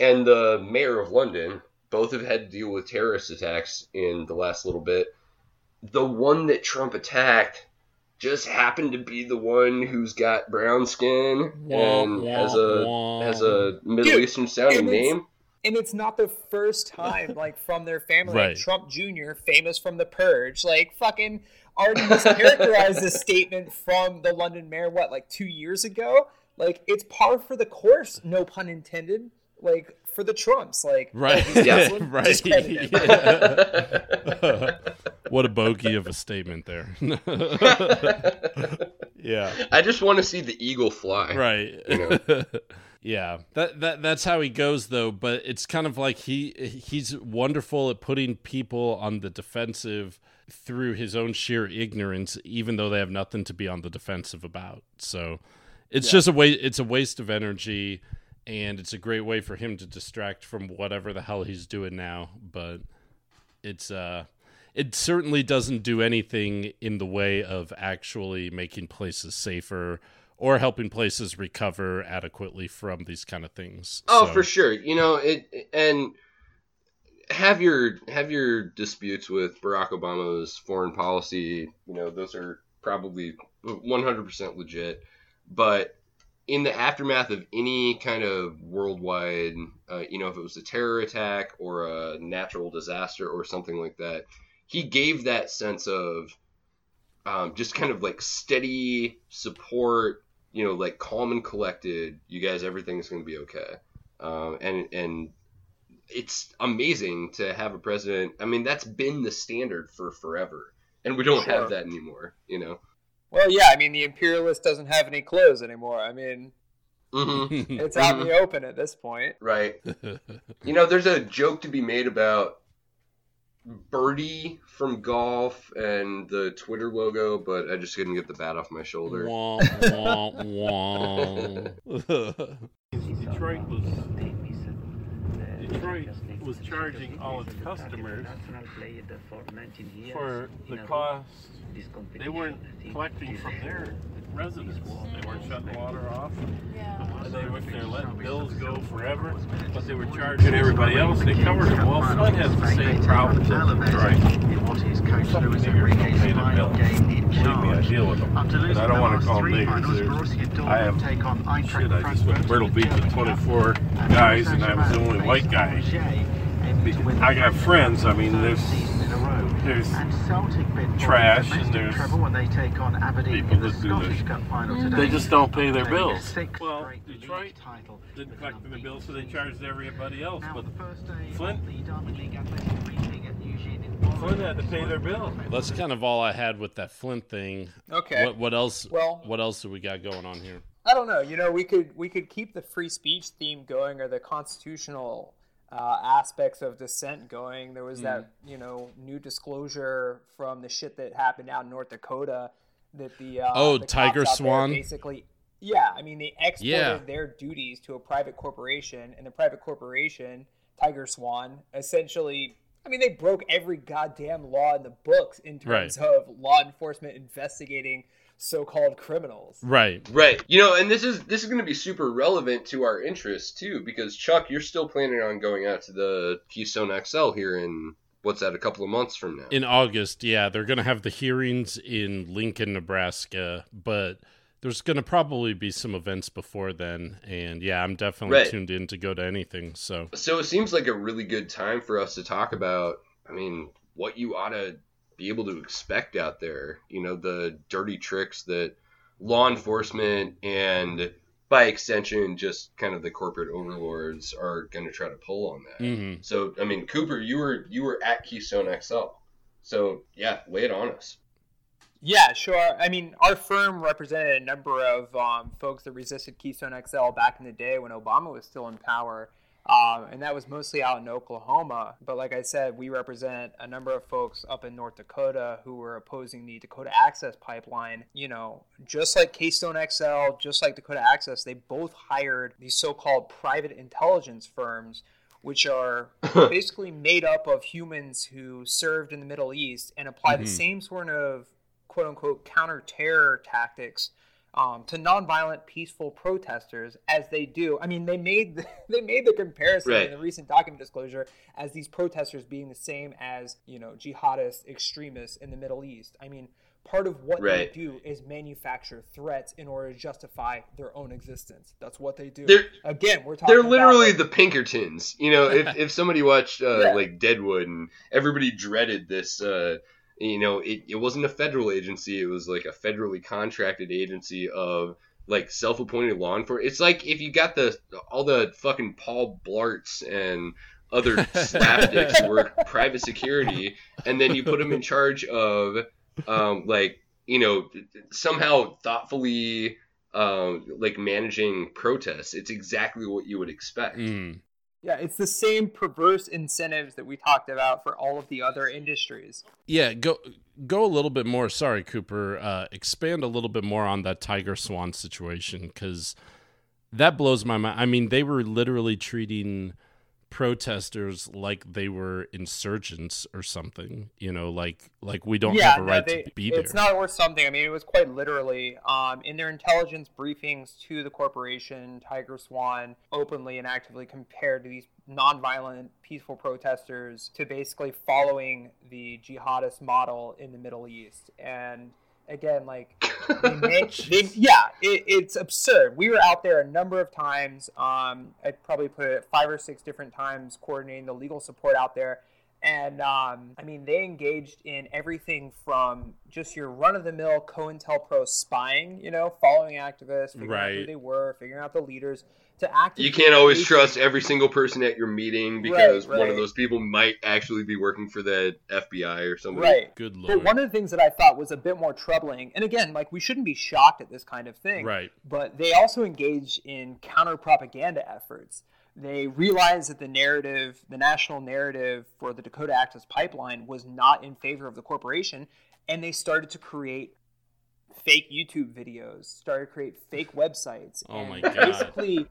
and the mayor of London both have had to deal with terrorist attacks in the last little bit. The one that Trump attacked just happened to be the one who's got brown skin and Wah, has a wah, has a Middle Dude, Eastern sounding name. And it's not the first time, (laughs) like from their family, like Trump Jr., famous from the Purge, like fucking already mischaracterized this statement from the London mayor, what, like two years ago? Like it's par for the course, no pun intended. Like for the Trumps, like Right. oh, Yeah. Muslim, (laughs) right. discredit him. (laughs) Yeah. what a bogey of a statement there. yeah. I just want to see the eagle fly. Right. You yeah. That that that's how he goes though, but it's kind of like he he's wonderful at putting people on the defensive through his own sheer ignorance even though they have nothing to be on the defensive about. So it's just a way it's a waste of energy and it's a great way for him to distract from whatever the hell he's doing now, but it's uh it certainly doesn't do anything in the way of actually making places safer or helping places recover adequately from these kind of things. Oh, So- for sure. You know it, and have your have your disputes with Barack Obama's foreign policy. You know those are probably 100% legit, but in the aftermath of any kind of worldwide, uh, you know, if it was a terror attack or a natural disaster or something like that, he gave that sense of um, just kind of like steady support, you know, like calm and collected. You guys, everything's going to be okay. Um, and and it's amazing to have a president. I mean, that's been the standard for forever. and we don't Sure. have that anymore. You know. Well, yeah, I mean, the imperialist doesn't have any clothes anymore. I mean, hmm it's (laughs) out in the open at this point. Right. You know, there's a joke to be made about Birdie from golf and the Twitter logo, but I just couldn't get the bat off my shoulder. Wah, wah, wah. (laughs) Detroit was Detroit was charging all its customers for the cost. They weren't collecting from their residents. They weren't shutting water off. And they were they're letting bills go forever, but they were charging everybody else. They covered them. Well, Flint has the same problem as Detroit. Some niggers don't pay their bills. Believe me, I deal with them. And I don't want to call them niggers. I have shit. I just went to Myrtle Beach with 24 guys, and I was the only white guy. I got friends. I mean, there's there's trash and there's trouble when they take on Aberdeen. people that do this. Mm. They just don't pay their bills. Well, Detroit didn't collect the bills, so they charged everybody else. But Flint, Flint had to pay their bill. That's kind of all I had with that Flint thing. Okay. What what else? Well- what else do we got going on here? I don't know. You know, we could we could keep the free speech theme going or the constitutional uh, aspects of dissent going. There was that you know new disclosure from the shit that happened out in North Dakota that the uh, Oh, the TigerSwan? basically. Yeah, I mean they exported Yeah. their duties to a private corporation, and the private corporation, TigerSwan, essentially. I mean, they broke every goddamn law in the books in terms of law enforcement investigating so-called criminals. Right. Right. You know, and this is this is going to be super relevant to our interests too, because Chuck, you're still planning on going out to the Keystone XL here in what's that, a couple of months from now. In August, yeah, they're gonna have the hearings in Lincoln, Nebraska, but there's gonna probably be some events before then, and yeah, I'm definitely Right. tuned in to go to anything. So So it seems like a really good time for us to talk about, I mean, what you ought to be able to expect out there. You know, the dirty tricks that law enforcement and by extension just kind of the corporate overlords are going to try to pull on that. mhm. So, I mean, Cooper, you were you were at Keystone XL. So, yeah, lay it on us. Yeah, sure. I mean, our firm represented a number of um, folks that resisted Keystone XL back in the day when Obama was still in power. Um, and that was mostly out in Oklahoma. But like I said, we represent a number of folks up in North Dakota who were opposing the Dakota Access Pipeline. You know, just like Keystone XL, just like Dakota Access, they both hired these so called private intelligence firms, which are (laughs) basically made up of humans who served in the Middle East and apply the same sort of quote unquote counter terror tactics um, to nonviolent, peaceful protesters as they do. I mean, they made the, (laughs) they made the comparison Right. in the recent document disclosure as these protesters being the same as you know jihadist extremists in the Middle East. I mean, part of what Right. they do is manufacture threats in order to justify their own existence. That's what they do. They're- Again, we're talking. They're about, literally like, the Pinkertons. You know, if, (laughs) if somebody watched uh, Yeah. like Deadwood and everybody dreaded this, uh, you know, it, it wasn't a federal agency. It was like a federally contracted agency of like self-appointed law enforcement. It's like if you got the all the fucking Paul Blarts and other (laughs) slapdicks who work private security, and then you put them in charge of um, like you know somehow thoughtfully um, like managing protests. It's exactly what you would expect. Mm. Yeah, it's the same perverse incentives that we talked about for all of the other industries. Yeah, go go a little bit more. Sorry, Cooper. Uh, expand a little bit more on that TigerSwan situation because that blows my mind. I mean, they were literally treating protesters like they were insurgents or something. You know, like like we don't have a no, right they- to be there. It's not worth something. I mean, it was quite literally um, in their intelligence briefings to the corporation. TigerSwan openly and actively compared to these nonviolent, peaceful protesters to basically following the jihadist model in the Middle East. And again, like, (laughs) they make, they, yeah, it, it's absurd. We were out there a number of times. Um, I'd probably put it five or six different times coordinating the legal support out there. And um, I mean, they engaged in everything from just your run of the mill COINTELPRO spying, you know, following activists, figuring out who they were, figuring out the leaders, to actively. You can't always engage- trust every single person at your meeting because one right. of those people might actually be working for the FBI or somebody. Right. Good lord. But one of the things that I thought was a bit more troubling, and again, like we shouldn't be shocked at this kind of thing. Right. But they also engage in counter propaganda efforts. They realized that the narrative, the national narrative for the Dakota Access Pipeline was not in favor of the corporation, and they started to create fake YouTube videos, started to create fake websites. Oh and my God. Basically,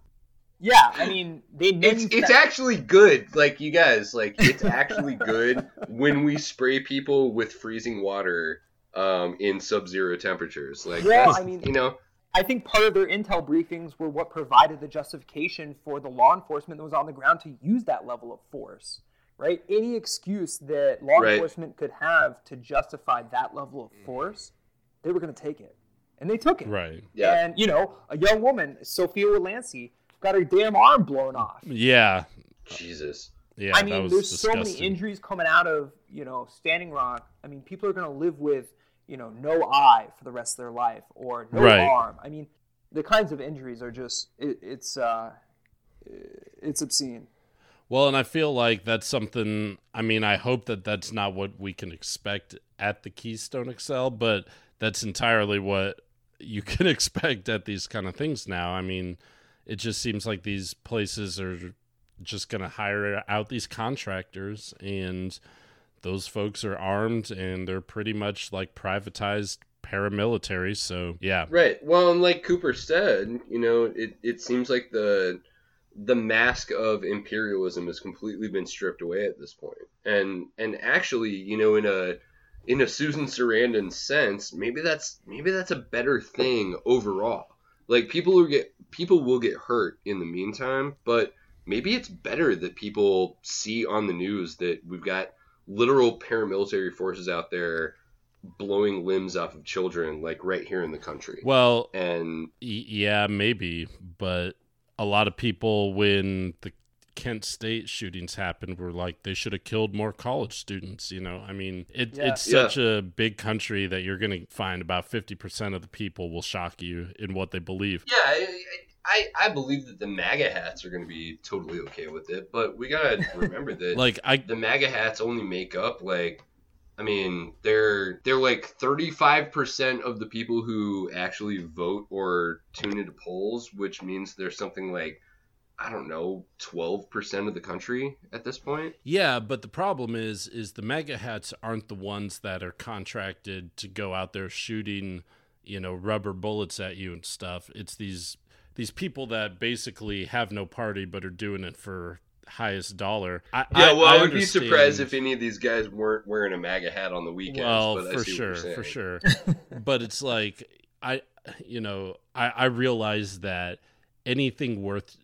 yeah, I mean, they It's it's manufa- actually good. Like you guys, like it's actually good when we spray people with freezing water um, in sub-zero temperatures. Like Well, that's, I mean- you know, I think part of their intel briefings were what provided the justification for the law enforcement that was on the ground to use that level of force. Right? Any excuse that law Right. enforcement could have to justify that level of force, they were going to take it, and they took it. Right. Yeah. And you know, a young woman, Sophia Wilansky, got her damn arm blown off. Yeah. Jesus. Yeah. I that mean, was there's so many injuries coming out of you know Standing Rock. I mean, people are going to live with you know no eye for the rest of their life or no Right. arm. I mean, the kinds of injuries are just it, it's uh, it's obscene. Well, and I feel like that's something. I mean, I hope that that's not what we can expect at the Keystone XL, but that's entirely what you (laughs) can expect at these kind of things now. I mean, it just seems like these places are just going to hire out these contractors, and those folks are armed and they're pretty much like privatized paramilitary. So, yeah. Right. Well, and like Cooper said, you know, it, it seems like the the mask of imperialism has completely been stripped away at this point. And and actually, you know, in a in a Susan Sarandon sense, maybe that's maybe that's a better thing overall. Like people will get people will get hurt in the meantime, but maybe it's better that people see on the news that we've got literal paramilitary forces out there blowing limbs off of children like right here in the country. Well, and yeah, maybe, but a lot of people when the Kent State shootings happened were like they should have killed more college students. You know, I mean, it, Yeah. it's Yeah. such a big country that you're going to find about fifty percent of the people will shock you in what they believe. yeah, I, I I believe that the MAGA hats are going to be totally okay with it, but we gotta (laughs) remember that Like I, the MAGA hats only make up like I mean, they're they're like thirty five percent of the people who actually vote or tune into polls, which means there's something like I don't know, twelve percent of the country at this point. Yeah, but the problem is is the MAGA hats aren't the ones that are contracted to go out there shooting, you know, rubber bullets at you and stuff. It's these these people that basically have no party but are doing it for highest dollar. I, Yeah, well, I, would be surprised if any of these guys weren't wearing a MAGA hat on the weekends. Well, but for sure, for sure. (laughs) but it's like I, you know, I I realize that anything worth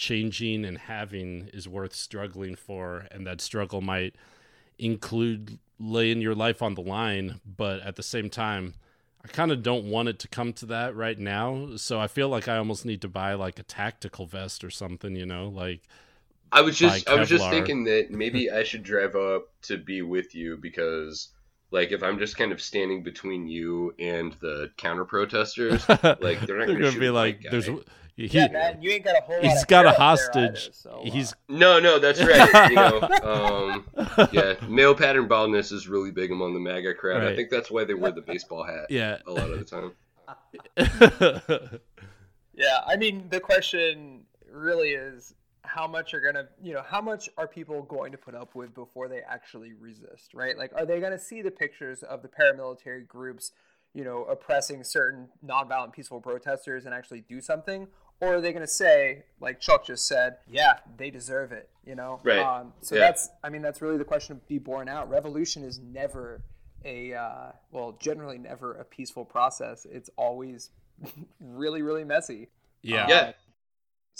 changing and having is worth struggling for, and that struggle might include laying your life on the line. But at the same time, I kind of don't want it to come to that right now. So I feel like I almost need to buy like a tactical vest or something, you know, like I was just I was just thinking that maybe (laughs) I should drive up to be with you because like if I'm just kind of standing between you and the counter protesters, (laughs) like they're not They're gonna, shoot be like, there's he, Yeah, man, you ain't got a whole lot. he's of got a hair up there hostage. either, so, uh, he's No, no, that's (laughs) right. you know, um, yeah, male pattern baldness is really big among the MAGA crowd. I think that's why they wear the baseball hat yeah. a lot of the time. (laughs) Yeah, I mean, the question really is how much are gonna, you know, how much are people going to put up with before they actually resist, right? Like, are they gonna see the pictures of the paramilitary groups, you know, oppressing certain nonviolent peaceful protesters and actually do something? Or are they gonna say, like Chuck just said, yeah, they deserve it, you know? Right. Um, so Yeah. that's, I mean, that's really the question to be borne out. Revolution is never a, uh, well, generally never a peaceful process. It's always (laughs) really, really messy. yeah. Yeah,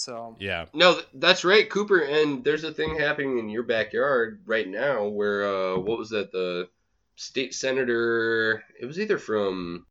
So Yeah. no, that's right, Cooper. And there's a thing happening in your backyard right now where uh, what was that? The state senator. It was either from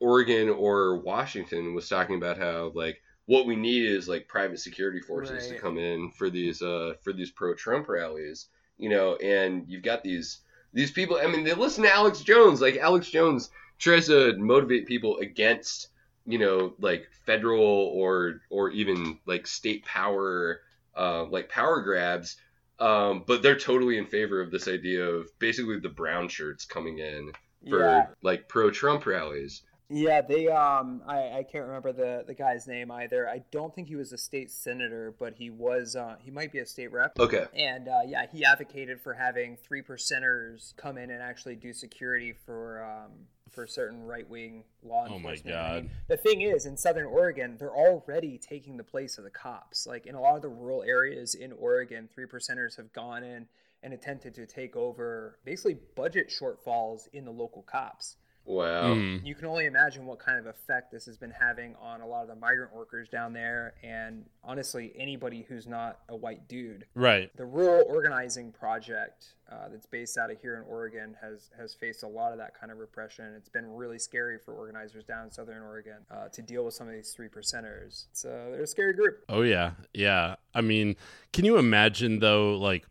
Oregon or Washington was talking about how like what we need is like private security forces to come in for these uh for these pro Trump rallies, you know, and you've got these these people I mean they listen to Alex Jones, like Alex Jones tries to motivate people against you know, like federal or or even like state power, uh, like power grabs. Um, but they're totally in favor of this idea of basically the brown shirts coming in for Yeah. like pro Trump rallies. Yeah, they um I, I can't remember the, the guy's name either. I don't think he was a state senator, but he was uh, he might be a state rep. Okay. And uh, yeah, he advocated for having three percenters come in and actually do security for um, for certain right wing law Oh my enforcement. I mean, the thing is, in Southern Oregon, they're already taking the place of the cops. Like in a lot of the rural areas in Oregon, three percenters have gone in and attempted to take over basically budget shortfalls in the local cops. Wow. Mhm. You can only imagine what kind of effect this has been having on a lot of the migrant workers down there, and honestly, anybody who's not a white dude. Right. The Rural Organizing Project, uh, that's based out of here in Oregon, has has faced a lot of that kind of repression. It's been really scary for organizers down in Southern Oregon uh, to deal with some of these three percenters. So they're a scary group. Oh yeah, yeah. I mean, can you imagine though, like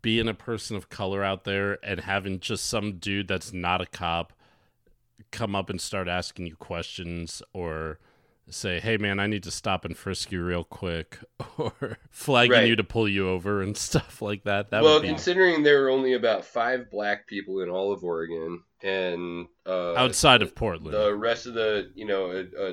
being a person of color out there and having just some dude that's not a cop come up and start asking you questions or say, "Hey man, I need to stop and frisk you real quick," (laughs) or flagging Right. you to pull you over and (laughs) stuff like that. That well, would be considering there are only about five black people in all of Oregon, and uh, outside of Portland. the rest of the, you know, uh, uh,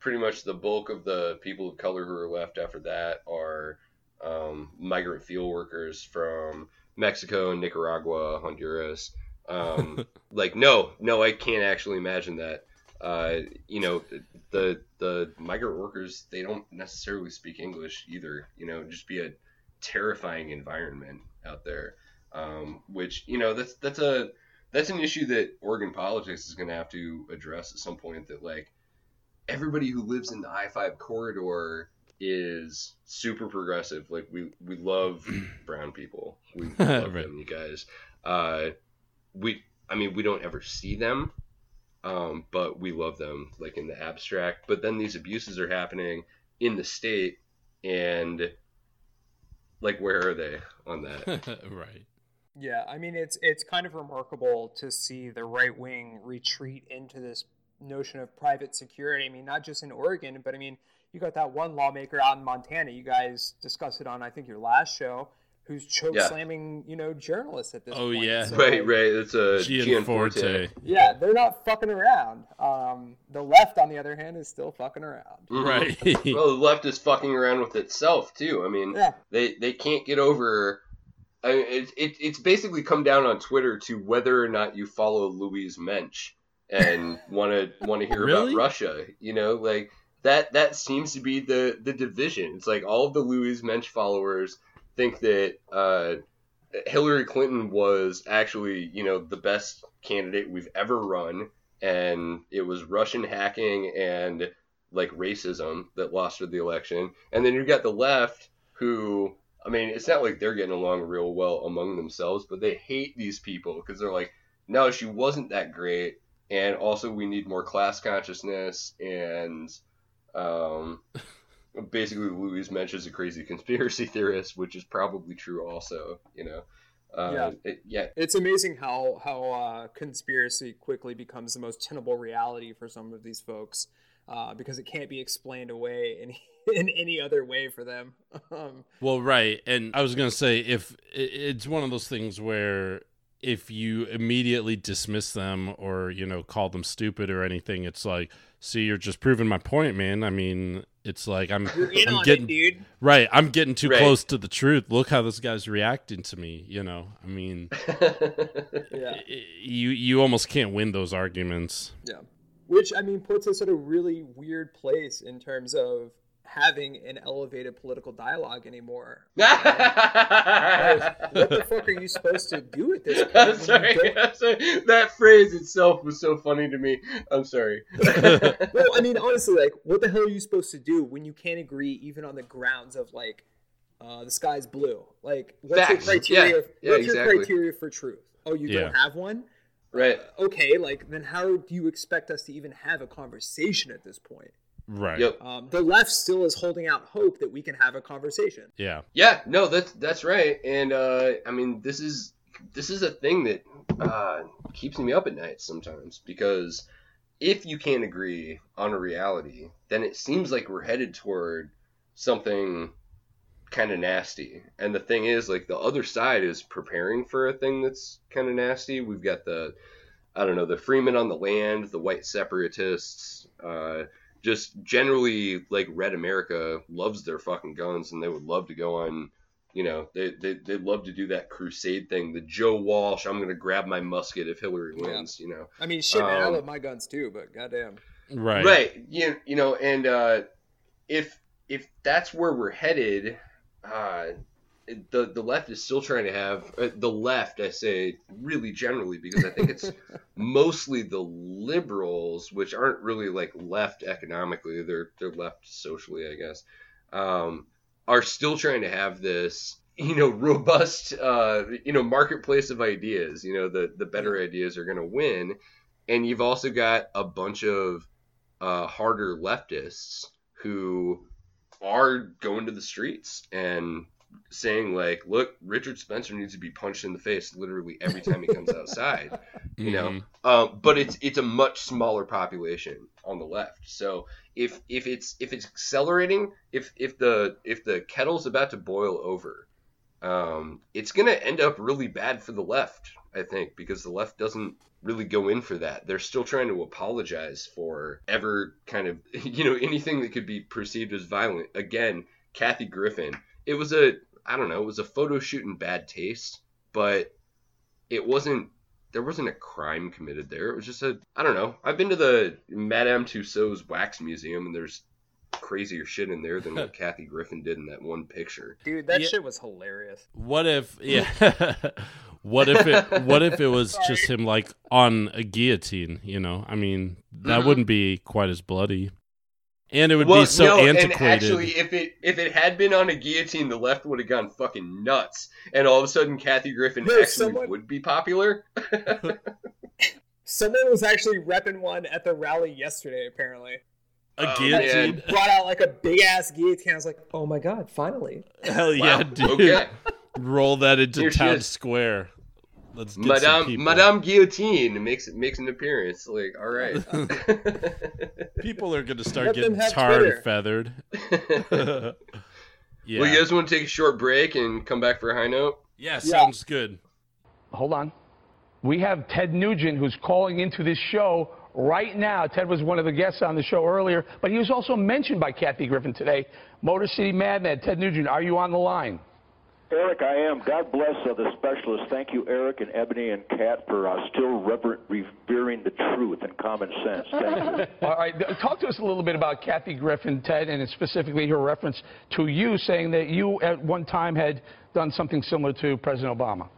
pretty much the bulk of the people of color who are left after that are um, migrant field workers from Mexico, Nicaragua, Honduras. Um, (laughs) like, no, no, I can't actually imagine that. Uh, you know, the the migrant workers they don't necessarily speak English either. You know, just be a terrifying environment out there. Um, which you know that's that's a that's an issue that Oregon politics is going to have to address at some point. That like everybody who lives in the I five corridor is super progressive. Like we we love (clears throat) brown people. We (laughs) love Right. them, you guys. Uh, we I mean we don't ever see them, um, but we love them like in the abstract. But then these abuses are happening in the state, and like where are they on that? (laughs) right. Yeah, I mean it's it's kind of remarkable to see the right wing retreat into this notion of private security. I mean, not just in Oregon, but I mean, you got that one lawmaker out in Montana. You guys discussed it on I think your last show, who's choke Yeah. slamming you know journalists at this Oh, point. yeah. So, right, right. That's a Gianforte. Yeah, they're not fucking around. Um, the left, on the other hand, is still fucking around. Mhm. Right. (laughs) Well, the left is fucking around with itself too. I mean, Yeah. they they can't get over. I mean, it, it it's basically come down on Twitter to whether or not you follow Louise Mensch and want to want to hear Really? about Russia. You know, like that that seems to be the the division. It's like all of the Louise Mensch followers think that uh, Hillary Clinton was actually you know the best candidate we've ever run, and it was Russian hacking and like racism that lost her the election. And then you've got the left who, I mean, it's not like they're getting along real well among themselves, but they hate these people because they're like, no, she wasn't that great. And also, we need more class consciousness. And um, (laughs) basically, Louise Mensch's a crazy conspiracy (laughs) theorist, which is probably true also, you know. Uh, Yeah. It, yeah. It's amazing how how uh, conspiracy quickly becomes the most tenable reality for some of these folks, uh, because it can't be explained away in (laughs) in any other way for them. (laughs) Um, Well, right, and I was gonna say if it's one of those things where if you immediately dismiss them or you know call them stupid or anything, it's like, see, you're just proving my point, man. I mean, it's like I'm, in I'm on getting it, dude. right. I'm getting too Right. close to the truth. Look how this guy's reacting to me. You know, I mean, (laughs) Yeah, you you almost can't win those arguments. yeah. Which I mean puts us at a really weird place in terms of having an elevated political dialogue anymore. (laughs) Like, what the fuck are you supposed to do at this point? I'm sorry. I'm sorry. That phrase itself was so funny to me. I'm sorry. (laughs) well, I mean, honestly, like, what the hell are you supposed to do when you can't agree even on the grounds of like, uh, the sky's blue? Like, what's Facts. your criteria? Yeah. Yeah, what's your criteria for truth? Oh, you Yeah. don't have one. right. Okay, like, then how do you expect us to even have a conversation at this point? Right. Yep. Um, the left still is holding out hope that we can have a conversation. Yeah. Yeah. No, that's that's right. And uh, I mean, this is this is a thing that uh, keeps me up at night sometimes because if you can't agree on a reality, then it seems like we're headed toward something kind of nasty. And the thing is, like, the other side is preparing for a thing that's kind of nasty. We've got the, I don't know, the Freemen on the land, the white separatists, uh, just generally, like, Red America loves their fucking guns and they would love to go on. You know, they, they, they'd love to do that crusade thing. The Joe Walsh, I'm going to grab my musket if Hillary wins, you know. I mean, shit, man, I Um, love my guns too, but goddamn. Right. Right. You, you know, and uh, if if that's where we're headed, uh, the the left is still trying to have uh, the left. I say really generally because I think it's (laughs) mostly the liberals, which aren't really like left economically. They're they're left socially, I guess. Um, are still trying to have this you know (laughs) robust uh, you know marketplace of ideas. You know the the better ideas are going to win, and you've also got a bunch of uh, harder leftists who are going to the streets and saying like, "Look, Richard Spencer needs to be punched in the face literally every time he comes outside." (laughs) You know, Mhm. um, but it's it's a much smaller population on the left. So if if it's if it's accelerating, if if the if the kettle's about to boil over, um, it's gonna end up really bad for the left. I think because the left doesn't really go in for that. They're still trying to apologize for ever kind of (laughs) you know anything that could be perceived as violent. Again, Kathy Griffin. It was a I don't know. It was a photo shoot in bad taste, but it wasn't there wasn't a crime committed there. It was just a I don't know. I've been to the Madame Tussauds wax museum and there's crazier shit in there than what (laughs) Kathy Griffin did in that one picture. Dude, that Yeah. shit was hilarious. What if yeah (laughs) what if it what if it was just him like on a guillotine, you know? I mean, that Mhm. wouldn't be quite as bloody. And it would well, be so no, antiquated. and actually, if it if it had been on a guillotine, the left would have gone fucking nuts, and all of a sudden, Kathy Griffin No, actually someone- would be popular. (laughs) Someone was actually repping one at the rally yesterday, apparently. a Oh, guillotine. man. Brought out like a big ass guillotine. I was like, oh my god, finally. Hell yeah, Wow, dude. Okay, Roll that into Here town square. Let's get Madame people. Madame Guillotine makes makes an appearance. Like, all right. (laughs) (laughs) People are gonna start Let getting have tarred Twitter. and feathered. (laughs) yeah. Well, you guys want to take a short break and come back for a high note? yeah, sounds good. hold on. We have Ted Nugent who's calling into this show right now. Ted was one of the guests on the show earlier, but he was also mentioned by Kathy Griffin today. Motor City Madman, Ted Nugent, are you on the line? Eric, I am. God bless uh, the specialists. Thank you, Eric and Ebony and Kat, for uh, still rever- revering the truth and common sense. (laughs) All right, talk to us a little bit about Kathy Griffin, Ted, and specifically her reference to you saying that you at one time had done something similar to President Obama.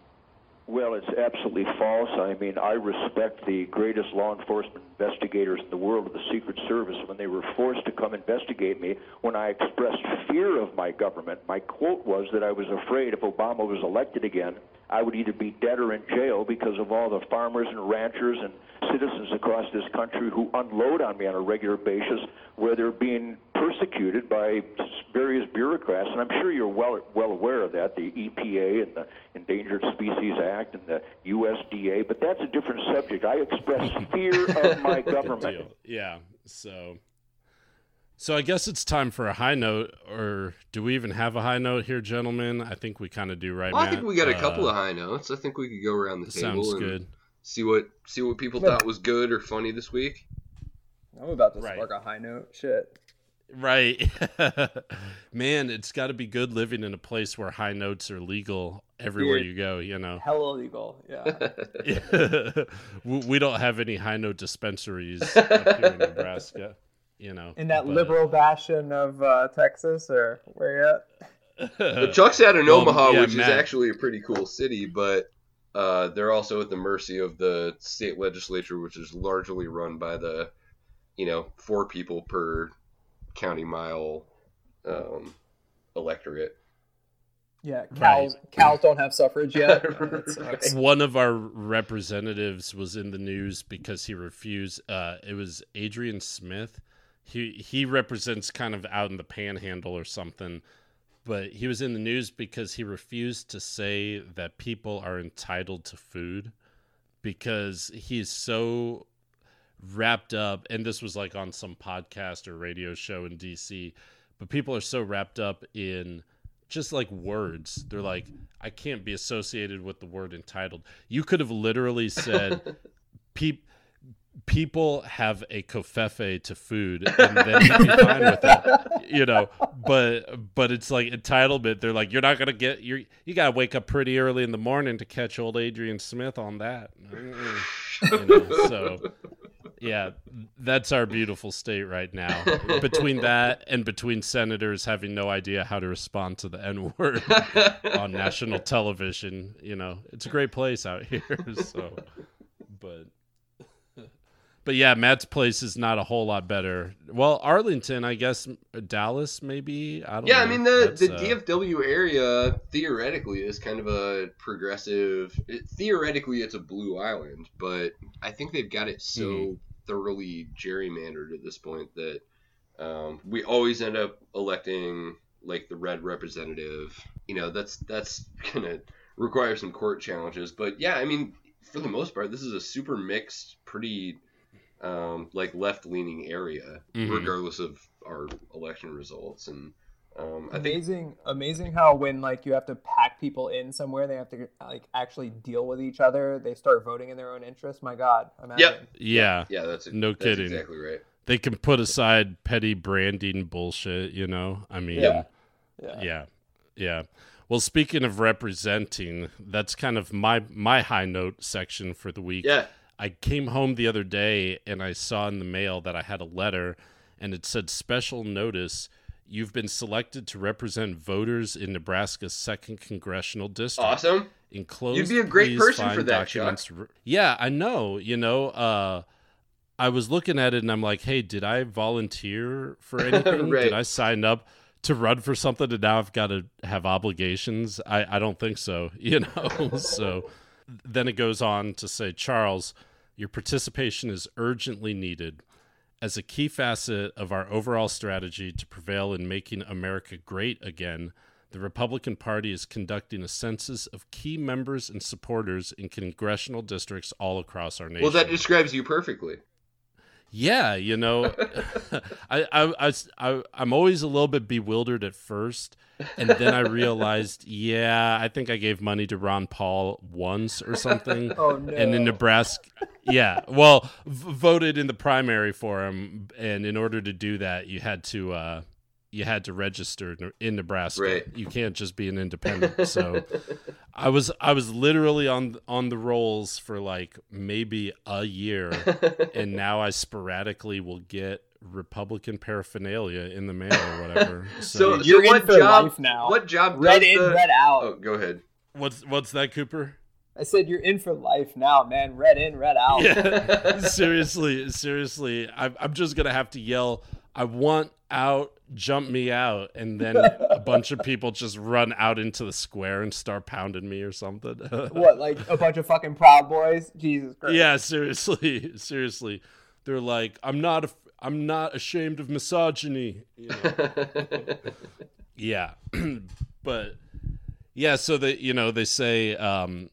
Well, it's absolutely false. I mean, I respect the greatest law enforcement investigators in the world the Secret Service. When they were forced to come investigate me, when I expressed fear of my government, my quote was that I was afraid if Obama was elected again, I would either be dead or in jail because of all the farmers and ranchers and citizens across this country who unload on me on a regular basis where they're being persecuted by various bureaucrats. And I'm sure you're well well aware of that, the EPA and the Endangered Species Act and the USDA. But that's a different subject. I express (laughs) fear of my government. deal. Yeah. So so I guess it's time for a high note, or do we even have a high note here, gentlemen? I think we kind of do, right? Well, I think we got a couple Uh, of high notes. I think we could go around the table Sounds and good. see what see what people Well- thought was good or funny this week. I'm about to Right. spark a high note. Shit. Right. (laughs) Man, it's got to be good living in a place where high notes are legal everywhere Dude. you go, you know. Hell illegal. Yeah. (laughs) we we don't have any high note dispensaries (laughs) up here in Nebraska, you know. In that but- liberal bastion of uh, Texas, or where you at? Chuck's out in Well, Omaha, yeah, which Matt. is actually a pretty cool city, but uh, they're also at the mercy of the state legislature, which is largely run by the, you know, four people per county mile um, electorate. Yeah, cows. (laughs) Cows don't have suffrage yet. (laughs) That. One of our representatives was in the news because he refused. Uh, it was Adrian Smith. He he represents kind of out in the panhandle or something, but he was in the news because he refused to say that people are entitled to food because he's so wrapped up, and this was like on some podcast or radio show in DC, but people are so wrapped up in just like words. They're like, I can't be associated with the word entitled. You could have literally said, (laughs) "Peep." People have a covfefe to food, and then you'd be fine with it, you know. But but it's like entitlement. They're like, you're not gonna get you. You gotta wake up pretty early in the morning to catch old Adrian Smith on that. You know, (laughs) so yeah, that's our beautiful state right now. Between that and between senators having no idea how to respond to the N word on national television, you know, it's a great place out here. (laughs) So, but. But yeah, Matt's place is not a whole lot better. Well, Arlington, I guess, Dallas, maybe. I don't. Yeah, know. I mean the That's, the DFW area theoretically is kind of a progressive. It, theoretically, it's a blue island, but I think they've got it so Mhm. thoroughly gerrymandered at this point that um, we always end up electing like the red representative. You know, that's that's (laughs) gonna require some court challenges. But yeah, I mean, for the most part, this is a super mixed, pretty um, like left leaning area, Mhm. regardless of our election results. And um, I think amazing amazing how when like you have to pack people in somewhere they have to like actually deal with each other they start voting in their own interest my god imagine Yep. Yeah. Yeah, that's no that's kidding. exactly right. They can put aside petty branding bullshit, you know? I mean, Yeah. yeah. Yeah. Yeah. Well, speaking of representing, that's kind of my my high note section for the week. Yeah. I came home the other day and I saw in the mail that I had a letter and it said special notice you've been selected to represent voters in Nebraska's second congressional district. Awesome. Enclosed, You'd be a great person for that, documents. Yeah, I know. You know, uh, I was looking at it and I'm like, hey, did I volunteer for (laughs) anything? Right. Did I sign up to run for something and now I've got to have obligations? I, I don't think so, (laughs) you know? so then it goes on to say, Charles, your participation is urgently needed. As a key facet of our overall strategy to prevail in making America great again, the Republican Party is conducting a census of key members and supporters in congressional districts all across our nation. Well, that describes you perfectly. Yeah, you know, (laughs) I, I, I, I'm always a little bit bewildered at first. And then I realized, (laughs) yeah, I think I gave money to Ron Paul once or something. (laughs) Oh, And in. Nebraska, yeah, well, v- voted in the primary for him. And in order to do that, you had to, uh, you had to register in- in Nebraska. Right. You can't just be an independent. (laughs) So I was I was literally on on the rolls for like maybe a year, (laughs) and now I sporadically will get Republican paraphernalia in the mail or whatever. (laughs) So, So, You're so in what for job? life now. What job? red does in the... red out Oh, go ahead. what's what's that, Cooper? i said you're in for life now man red in red out Yeah, seriously, seriously, I'm I'm just gonna have to yell, "I want out." Jump me out, and then a bunch of people just run out into the square and start pounding me or something. (laughs) what like a bunch of fucking proud boys jesus christ Yeah, seriously, (laughs) seriously. They're like, I'm not, a, I'm not ashamed of misogyny. You know? (laughs) yeah, (clears throat) but yeah. So they, you know, they say um,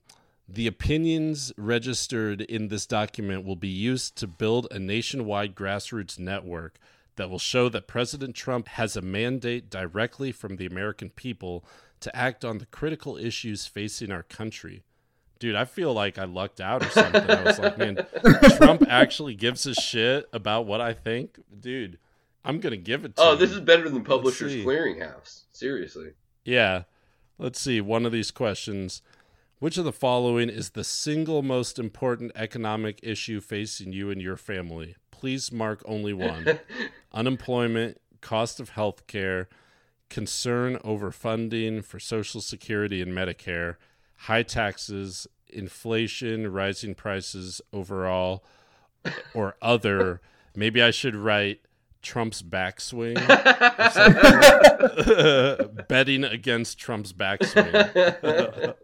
the opinions registered in this document will be used to build a nationwide grassroots network that will show that President Trump has a mandate directly from the American people to act on the critical issues facing our country. Dude, I feel like I lucked out or something. I was like, man, (laughs) Trump actually gives a shit about what I think. Dude, I'm gonna give it to Oh, him. this is better than Publishers. Clearinghouse. Seriously. Yeah. Let's see. One of these questions. Which of the following is the single most important economic issue facing you and your family? Please mark only one (laughs) unemployment, cost of health care, concern over funding for Social Security and Medicare, high taxes, inflation, rising prices overall, or other. (laughs) Maybe I should write Trump's backswing. (laughs) Betting against Trump's backswing.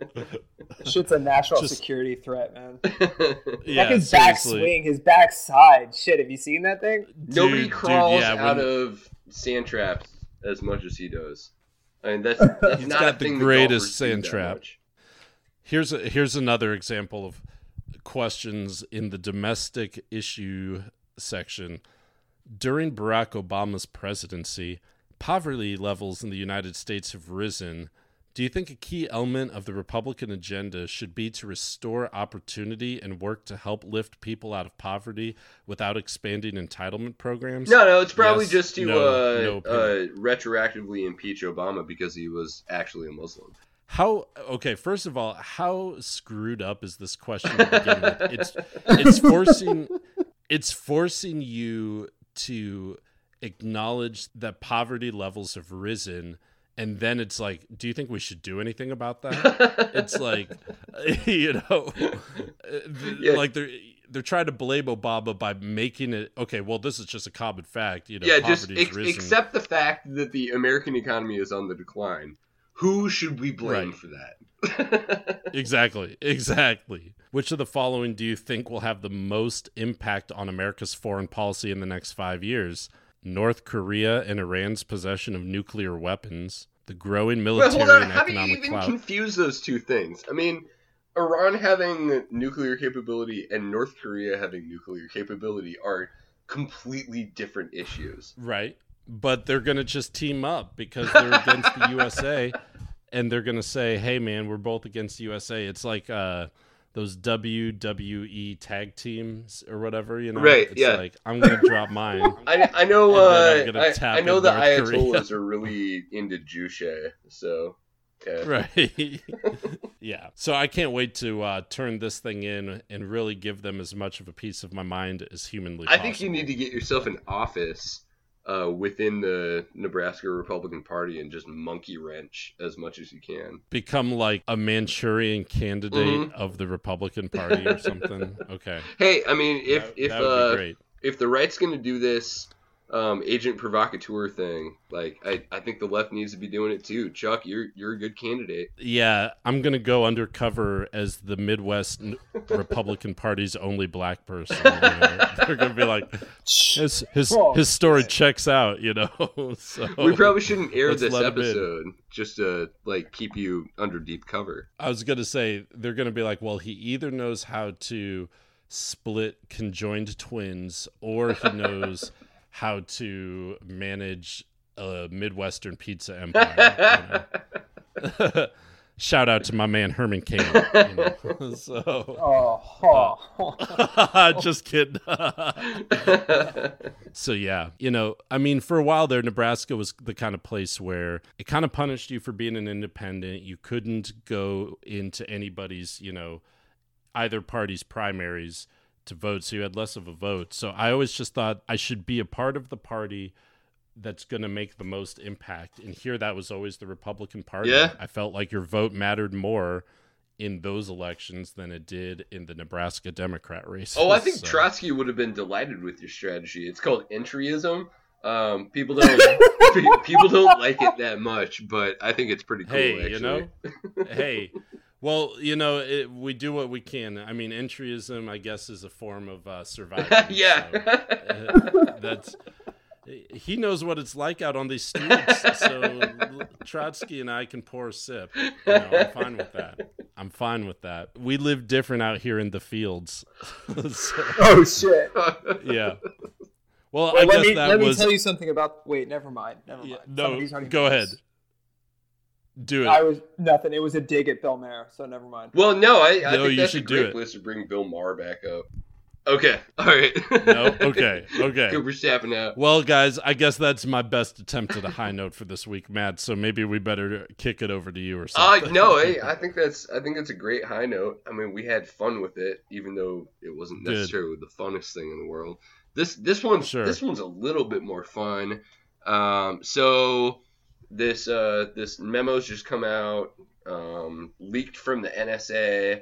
shit's a national Just- security threat man (laughs) yeah, like his back seriously. swing his backside. shit have you seen that thing Nobody Dude, dude, crawls yeah, out when- of sand traps as much as he does. I mean, that's, (laughs) that's He's not got a the thing greatest that golfers do sand trap. Here's a, here's another example of questions in the domestic issue section. During Barack Obama's presidency, poverty levels in the United States have risen. Do you think a key element of the Republican agenda should be to restore opportunity and work to help lift people out of poverty without expanding entitlement programs? No, no, it's probably Yes, just to no, uh, no uh, retroactively impeach Obama because he was actually a Muslim. How okay? First of all, how screwed up is this question to begin with? It's it's (laughs) forcing it's forcing you to acknowledge that poverty levels have risen, and then it's like, do you think we should do anything about that? it's (laughs) like, (laughs) you know, uh, Yeah. like they're they're trying to blame Obama by making it okay. Well, this is just a common fact, you know. yeah, just ex- risen. accept the fact that the American economy is on the decline. Who should we blame Right. for that? (laughs) Exactly, exactly. Which of the following do you think will have the most impact on America's foreign policy in the next five years? North Korea and Iran's possession of nuclear weapons, the growing Well, military hold on. and How do you even clout. confuse those two things? I mean, Iran having nuclear capability and North Korea having nuclear capability are completely different issues. Right. But they're going to just team up because they're against the USA (laughs) and they're going to say, "Hey man, we're both against USA." It's like uh those WWE tag teams or whatever, you know. Right, It's yeah. like I'm going to drop mine. (laughs) I, I know. I'm Uh, I, I know the North Korea. Ayatollahs are really into Juche, so okay. Right. (laughs) yeah. So I can't wait to uh, turn this thing in and really give them as much of a piece of my mind as humanly I possible. think you need to get yourself an office uh, within the Nebraska Republican Party and just monkey wrench as much as you can. become like a Manchurian candidate Mhm. of the Republican Party or something. (laughs) Okay. Hey, I mean, if That- if that uh, if the right's going to do this um, agent provocateur thing, like I, I think the left needs to be doing it too. Chuck, you're you're a good candidate. Yeah, I'm gonna go undercover as the Midwest Republican Party's only black person. you know? (laughs) They're gonna be like, his his his story checks out, you know. (laughs) so we probably shouldn't air this let 'em in. episode just to like keep you under deep cover. I was gonna say they're gonna be like, well, he either knows how to split conjoined twins, or he knows (laughs) how to manage a Midwestern pizza empire. you know? (laughs) Shout out to my man Herman Cain. You know? (laughs) so, Oh, oh. (laughs) just kidding. so yeah, you know, I mean, for a while there, Nebraska was the kind of place where it kind of punished you for being an independent. You couldn't go into anybody's, you know, either party's primaries to vote, so you had less of a vote. So I always just thought I should be a part of the party that's going to make the most impact. And here that was always the Republican Party. Yeah. I felt like your vote mattered more in those elections than it did in the Nebraska Democrat race. Oh, I think So- Trotsky would have been delighted with your strategy. It's called entryism. Um, people don't (laughs) people don't like it that much, but I think it's pretty cool. hey, actually. you know, hey, well, you know, it, we do what we can. I mean, entryism, I guess, is a form of uh, survival. (laughs) yeah. so, uh, that's he knows what it's like out on these streets. so Trotsky and I can pour a sip. You know, I'm fine with that. I'm fine with that. We live different out here in the fields. (laughs) So, oh shit. yeah. Well, Well, I let guess me that let was. me tell you something about. Wait, never mind. Never mind. Yeah, no, go ahead. this. Do it. I was nothing. It was a dig at Bill Maher, so never mind. Well, no, I, I No, think you that's a should do great it. place to bring Bill Maher back up. Okay, (laughs) all right. No, okay, okay. Cooper's tapping out. Well, guys, I guess that's my best attempt at a high note for this week, Matt. So maybe we better kick it over to you or Uh, something. no, I, I think that's I think that's a great high note. I mean, we had fun with it, even though it wasn't Good. necessarily the funnest thing in the world. This this one's Sure. this one's a little bit more fun. Um, so this uh, this memo's just come out, um, leaked from the NSA,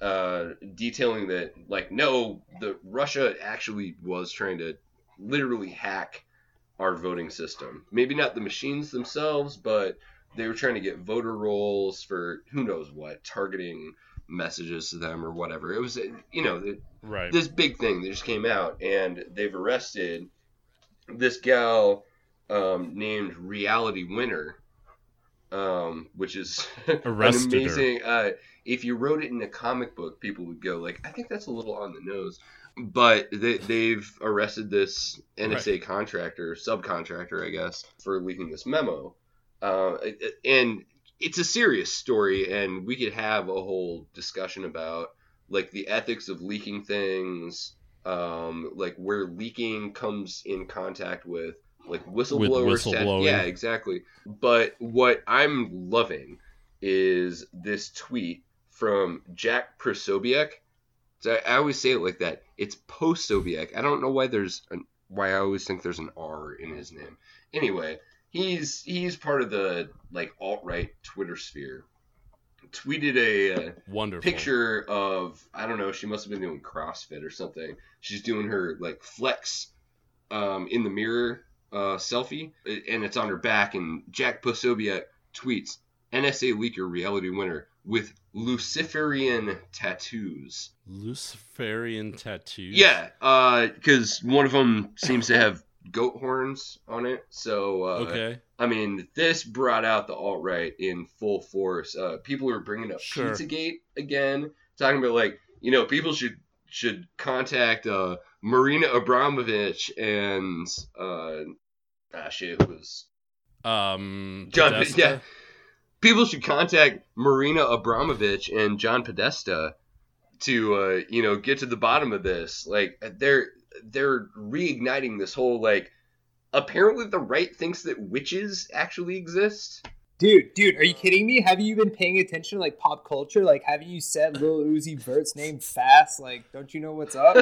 uh, detailing that like no, the Russia actually was trying to literally hack our voting system. Maybe not the machines themselves, but they were trying to get voter rolls for who knows what, targeting messages to them or whatever. It was, you know, the, Right. this big thing that just came out, and they've arrested this gal um, named Reality Winner, um, which is (laughs) an Arrested amazing. Uh, if you wrote it in a comic book, people would go like, "I think that's a little on the nose." But they, they've arrested this NSA contractor, subcontractor, I guess, for leaking this memo. Uh, and it's a serious story, and we could have a whole discussion about like the ethics of leaking things, um, like where leaking comes in contact with like whistleblowers. stat- yeah, exactly. But what I'm loving is this tweet from Jack Prosobiec. So I, I always say it like that. It's Posobiec. I don't know why there's an, why I always think there's an R in his name. Anyway, he's he's part of the like alt right Twitter sphere. Tweeted a uh, Wonderful. picture of I don't know. She must have been doing CrossFit or something. She's doing her like flex um, in the mirror uh, selfie, and it's on her back. And Jack Posobiec tweets: "NSA leaker reality winner with Luciferian tattoos." Luciferian tattoos. Yeah, because one of them seems to have goat horns on it. So uh, Okay. I mean, this brought out the alt right in full force. Uh, people are bringing up Sure. Pizzagate again, talking about like you know people should should contact uh, Marina Abramovich and uh, ah shit, it was Um. John. Podesta? Yeah, people should contact Marina Abramovich and John Podesta to uh, you know get to the bottom of this. Like they're they're reigniting this whole like apparently the right thinks that witches actually exist. Dude, dude, are you kidding me? Have you been paying attention to like pop culture? Like, have you said Lil Uzi Vert's name fast? Like, don't you know what's up?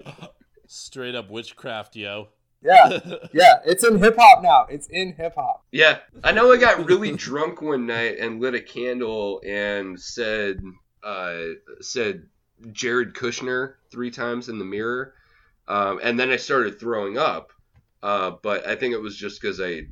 (laughs) Straight up witchcraft, yo. yeah, (laughs) yeah, it's in hip hop now. It's in hip hop. Yeah, I know I got really drunk one night and lit a candle and said uh, said Jared Kushner three times in the mirror, um, and then I started throwing up. Uh, but I think it was just because I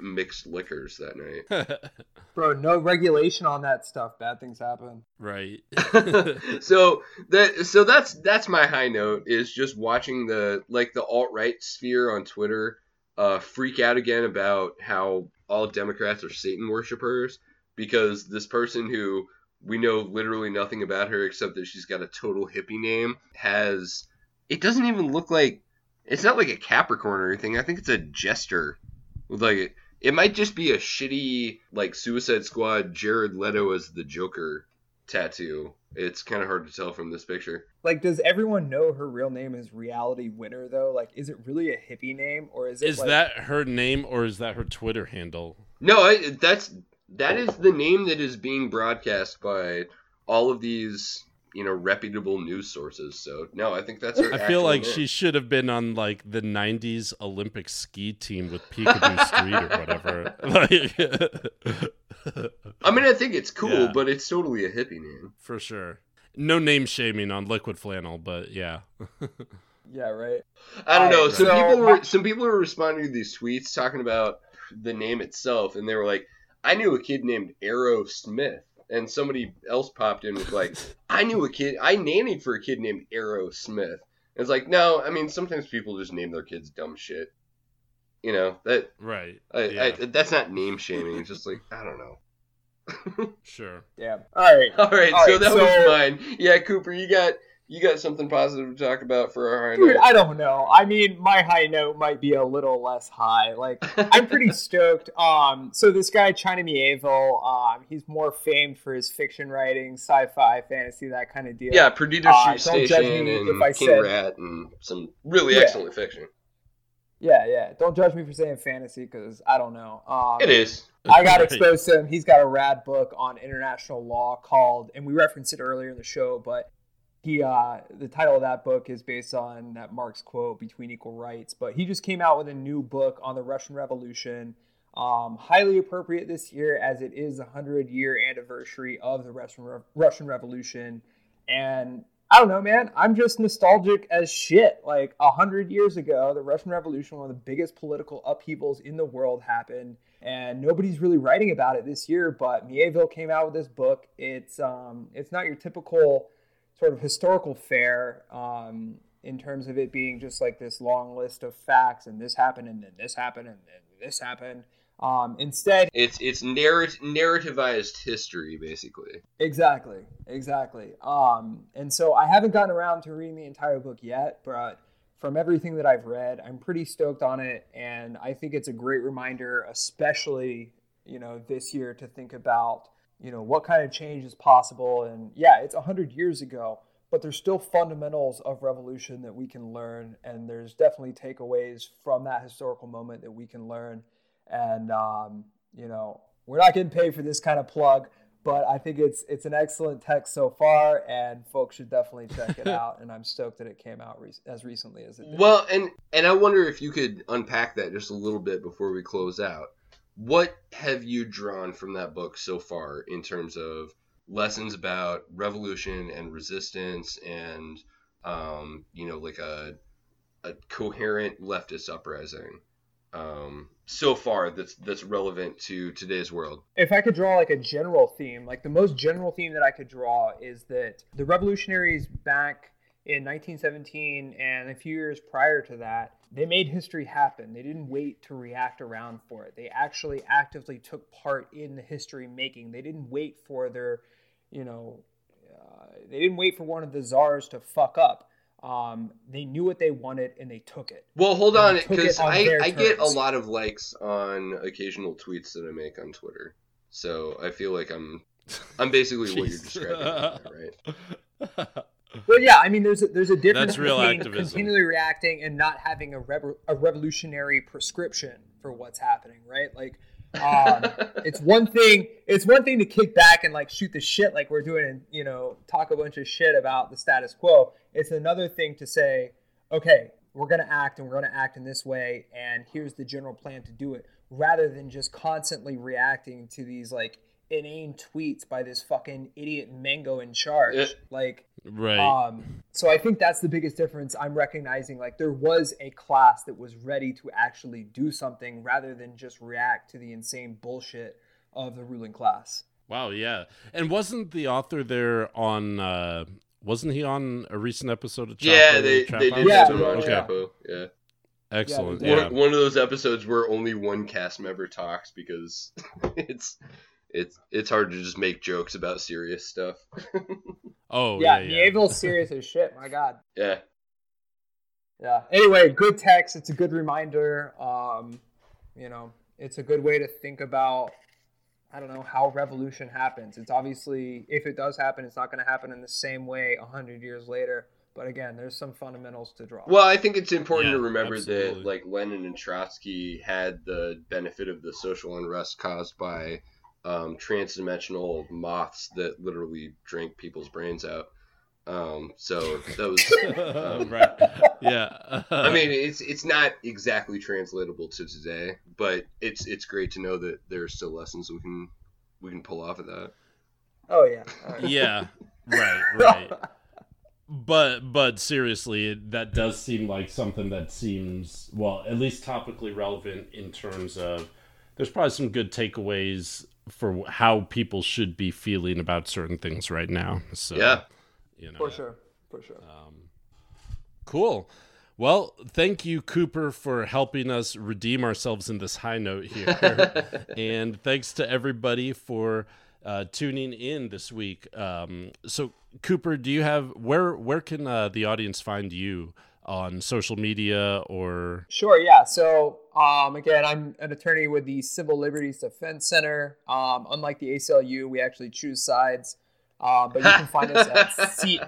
mixed liquors that night. (laughs) Bro, no regulation on that stuff. Bad things happen. right. (laughs) (laughs) so that so that's that's my high note is just watching the like the alt right sphere on Twitter uh, freak out again about how all Democrats are Satan worshippers because this person who we know literally nothing about her except that she's got a total hippie name has it doesn't even look like it's not like a Capricorn or anything. I think it's a jester with like it might just be a shitty like Suicide Squad Jared Leto as the Joker tattoo. It's kind of hard to tell from this picture. Like, does everyone know her real name is Reality Winner though? Like, is it really a hippie name or is it? Is like, that her name or is that her Twitter handle? No, I, that's that is the name that is being broadcast by all of these you know reputable news sources. So no, I think that's her. I feel like name. she should have been on like the '90s Olympic ski team with Picabo (laughs) Street or whatever. Like, (laughs) I mean, I think it's cool, Yeah. but it's totally a hippie name. for sure. No name shaming on Liquid Flannel, but yeah. (laughs) Yeah, right. I don't know. Alright, Some so people were some people were responding to these tweets talking about the name itself, and they were like, "I knew a kid named Arrow Smith," and somebody else popped in with like, "I knew a kid. I nannied for a kid named Arrow Smith." And it's like, no, I mean, sometimes people just name their kids dumb shit. You know that Right. I, yeah. I, that's not name shaming. It's just like I don't know. (laughs) sure. Yeah. All right. All right, All so right, that so- was mine. Yeah, Cooper, you got you got something positive to talk about for our high Dude, note. I don't know. I mean, my high note might be a little less high. Like, I'm pretty (laughs) stoked. Um, so this guy China Mieville, um, he's more famed for his fiction writing, sci-fi, fantasy, that kind of deal. Yeah, Perdido Uh, Station and if I King said- Rat and some really Yeah. excellent fiction. yeah, yeah. Don't judge me for saying fantasy because I don't know. Um, It is. I got (laughs) exposed to him. He's got a rad book on international law called, and we referenced it earlier in the show, but he uh, the title of that book is based on that Marx quote between equal rights. But he just came out with a new book on the Russian Revolution, um, highly appropriate this year as it is the hundred year anniversary of the Russian Re- Russian Revolution, and I don't know, man. I'm just nostalgic as shit. Like a hundred years ago, the Russian Revolution, one of the biggest political upheavals in the world, happened, and nobody's really writing about it this year. But Mieville came out with this book. It's um, it's not your typical sort of historical fare um, in terms of it being just like this long list of facts, and this happened, and then this happened, and then this happened. Um, instead, it's it's narrat- narrativized history, basically. Exactly, exactly. Um, and so I haven't gotten around to reading the entire book yet, but from everything that I've read, I'm pretty stoked on it, and I think it's a great reminder, especially you know this year, to think about you know what kind of change is possible. And yeah, it's hundred years ago, but there's still fundamentals of revolution that we can learn, and there's definitely takeaways from that historical moment that we can learn. And um, you know we're not getting paid for this kind of plug but i think it's it's an excellent text so far and folks should definitely check it (laughs) out. And i'm stoked that it came out re- as recently as it did. Well and and i wonder if you could unpack that just a little bit before we close out what have you drawn from that book so far in terms of lessons about revolution and resistance and um, you know like a a coherent leftist uprising um, so far that's that's relevant to today's world. If I could draw like a general theme, like the most general theme that I could draw is that the revolutionaries back in 1917 and a few years prior to that, they made history happen. They didn't wait to react around for it. They actually actively took part in the history making. They didn't wait for their, you know, uh, they didn't wait for one of the czars to fuck up um, they knew what they wanted and they took it. Well, hold on, because I, I get a lot of likes on occasional tweets that I make on Twitter, so I feel like I'm I'm basically what you're (laughs) describing, right? (laughs) Well, yeah, I mean, there's a, there's a difference That's real between activism. continually reacting and not having a, rev- a revolutionary prescription for what's happening, right? Like, um, (laughs) it's one thing. It's one thing to kick back and like shoot the shit like we're doing, and you know, talk a bunch of shit about the status quo. It's another thing to say, okay, we're gonna act and we're gonna act in this way, and here's the general plan to do it, rather than just constantly reacting to these like inane tweets by this fucking idiot mango in charge. Yeah. Like, Right. um, so I think that's the biggest difference I'm recognizing. Like there was a class that was ready to actually do something rather than just react to the insane bullshit of the ruling class. Wow, yeah. And wasn't the author there on uh wasn't he on a recent episode of Chapo? yeah, they Trap they House? did Yeah, that on okay. Chapo. Yeah, Excellent. Yeah, Yeah. One, one of those episodes where only one cast member talks because (laughs) it's it's it's hard to just make jokes about serious stuff. (laughs) Oh, yeah, yeah, yeah. Mieville's (laughs) serious as shit. My God. yeah, Yeah. Anyway, good text. It's a good reminder. Um, you know, it's a good way to think about. I don't know how revolution happens. It's obviously, if it does happen, it's not going to happen in the same way a hundred years later. But again, there's some fundamentals to draw. Well, I think it's important Yeah, to remember absolutely. that like Lenin and Trotsky had the benefit of the social unrest caused by um, transdimensional moths that literally drink people's brains out. Um, so that was. (laughs) Um, right. Yeah. I mean, it's it's not exactly translatable to today, but it's it's great to know that there are still lessons we can we can pull off of that. oh yeah. All right. yeah. Right, right. But but seriously, it, that does seem like something that seems well, at least topically relevant in terms of there's probably some good takeaways for how people should be feeling about certain things right now. So Yeah. you know. For sure. For sure. Cool. Well, thank you, Cooper, for helping us redeem ourselves in this high note here. (laughs) and thanks to everybody for uh, tuning in this week. Um, so, Cooper, do you have where where can uh, the audience find you on social media or? Sure, yeah. So, um, again, I'm an attorney with the Civil Liberties Defense Center. Um, unlike the ACLU, we actually choose sides. Uh, but you can find us at (laughs) C.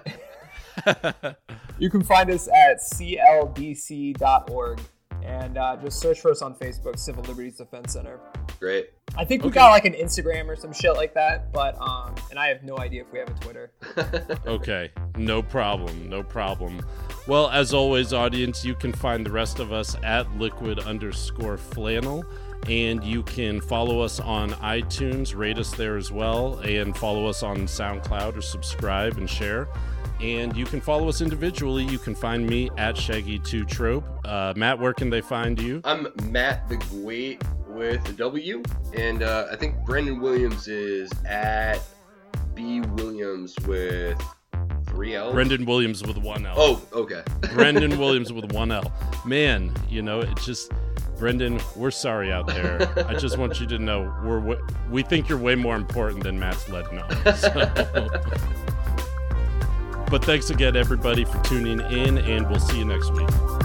(laughs) you can find us at cldc.org and uh, just search for us on Facebook, Civil Liberties Defense Center. Great. I think we Okay. got like an Instagram or some shit like that, but um, and I have no idea if we have a Twitter. (laughs) Okay, no problem, no problem. Well, as always, audience, you can find the rest of us at liquid underscore flannel, and you can follow us on iTunes, rate us there as well, and follow us on SoundCloud or subscribe and share. And you can follow us individually. You can find me at Shaggy2Trope. Uh, Matt, where can they find you? I'm Matt the Great with a W, and uh, I think Brendan Williams is at B Williams with three L's. Brendan Williams with one L. Oh, okay. (laughs) Brendan Williams with one L. Man, you know, it just Brendan, we're sorry out there. I just want you to know we're we think you're way more important than Matt's letting on. So. (laughs) but thanks again, everybody, for tuning in, and we'll see you next week.